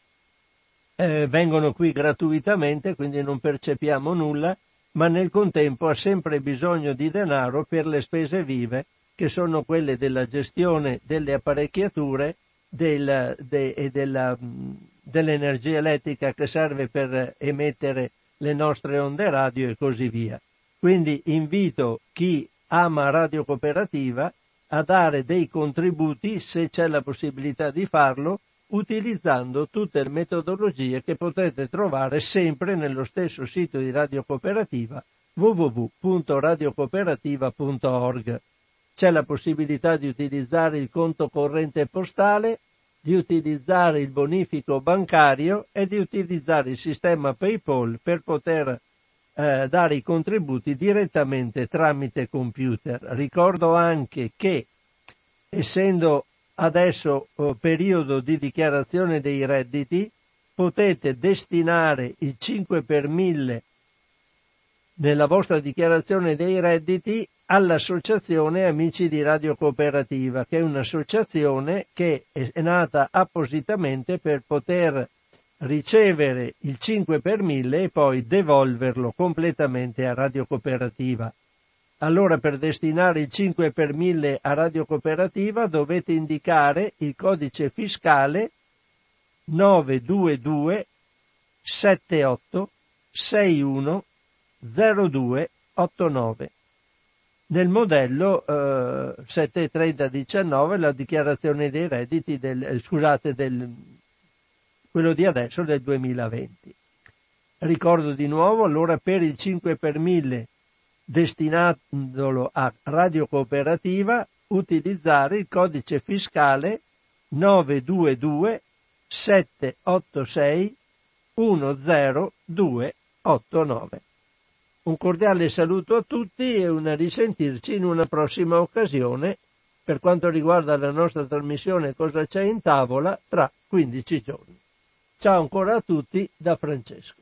eh, vengono qui gratuitamente, quindi non percepiamo nulla, ma nel contempo ha sempre bisogno di denaro per le spese vive, che sono quelle della gestione delle apparecchiature del, de, e della, dell'energia elettrica che serve per emettere le nostre onde radio e così via. Quindi invito chi ama Radio Cooperativa a dare dei contributi, se c'è la possibilità di farlo, utilizzando tutte le metodologie che potrete trovare sempre nello stesso sito di Radio Cooperativa www.radiocooperativa.org. C'è la possibilità di utilizzare il conto corrente postale, di utilizzare il bonifico bancario e di utilizzare il sistema PayPal per poter eh, dare i contributi direttamente tramite computer. Ricordo anche che essendo adesso eh, periodo di dichiarazione dei redditi, potete destinare il 5 per 1000 nella vostra dichiarazione dei redditi all'Associazione Amici di Radio Cooperativa, che è un'associazione che è nata appositamente per poter ricevere il 5 per 1000 e poi devolverlo completamente a Radio Cooperativa. Allora per destinare il 5 per 1000 a Radio Cooperativa dovete indicare il codice fiscale 922 78 61 0289 nel modello eh, 73019 la dichiarazione dei redditi del, eh, scusate, del, quello di adesso del 2020. Ricordo di nuovo, allora per il 5 per 1000 destinandolo a Radio Cooperativa utilizzare il codice fiscale 922 786 10289. Un cordiale saluto a tutti e una risentirci in una prossima occasione per quanto riguarda la nostra trasmissione Cosa c'è in tavola tra 15 giorni. Ciao ancora a tutti da Francesco.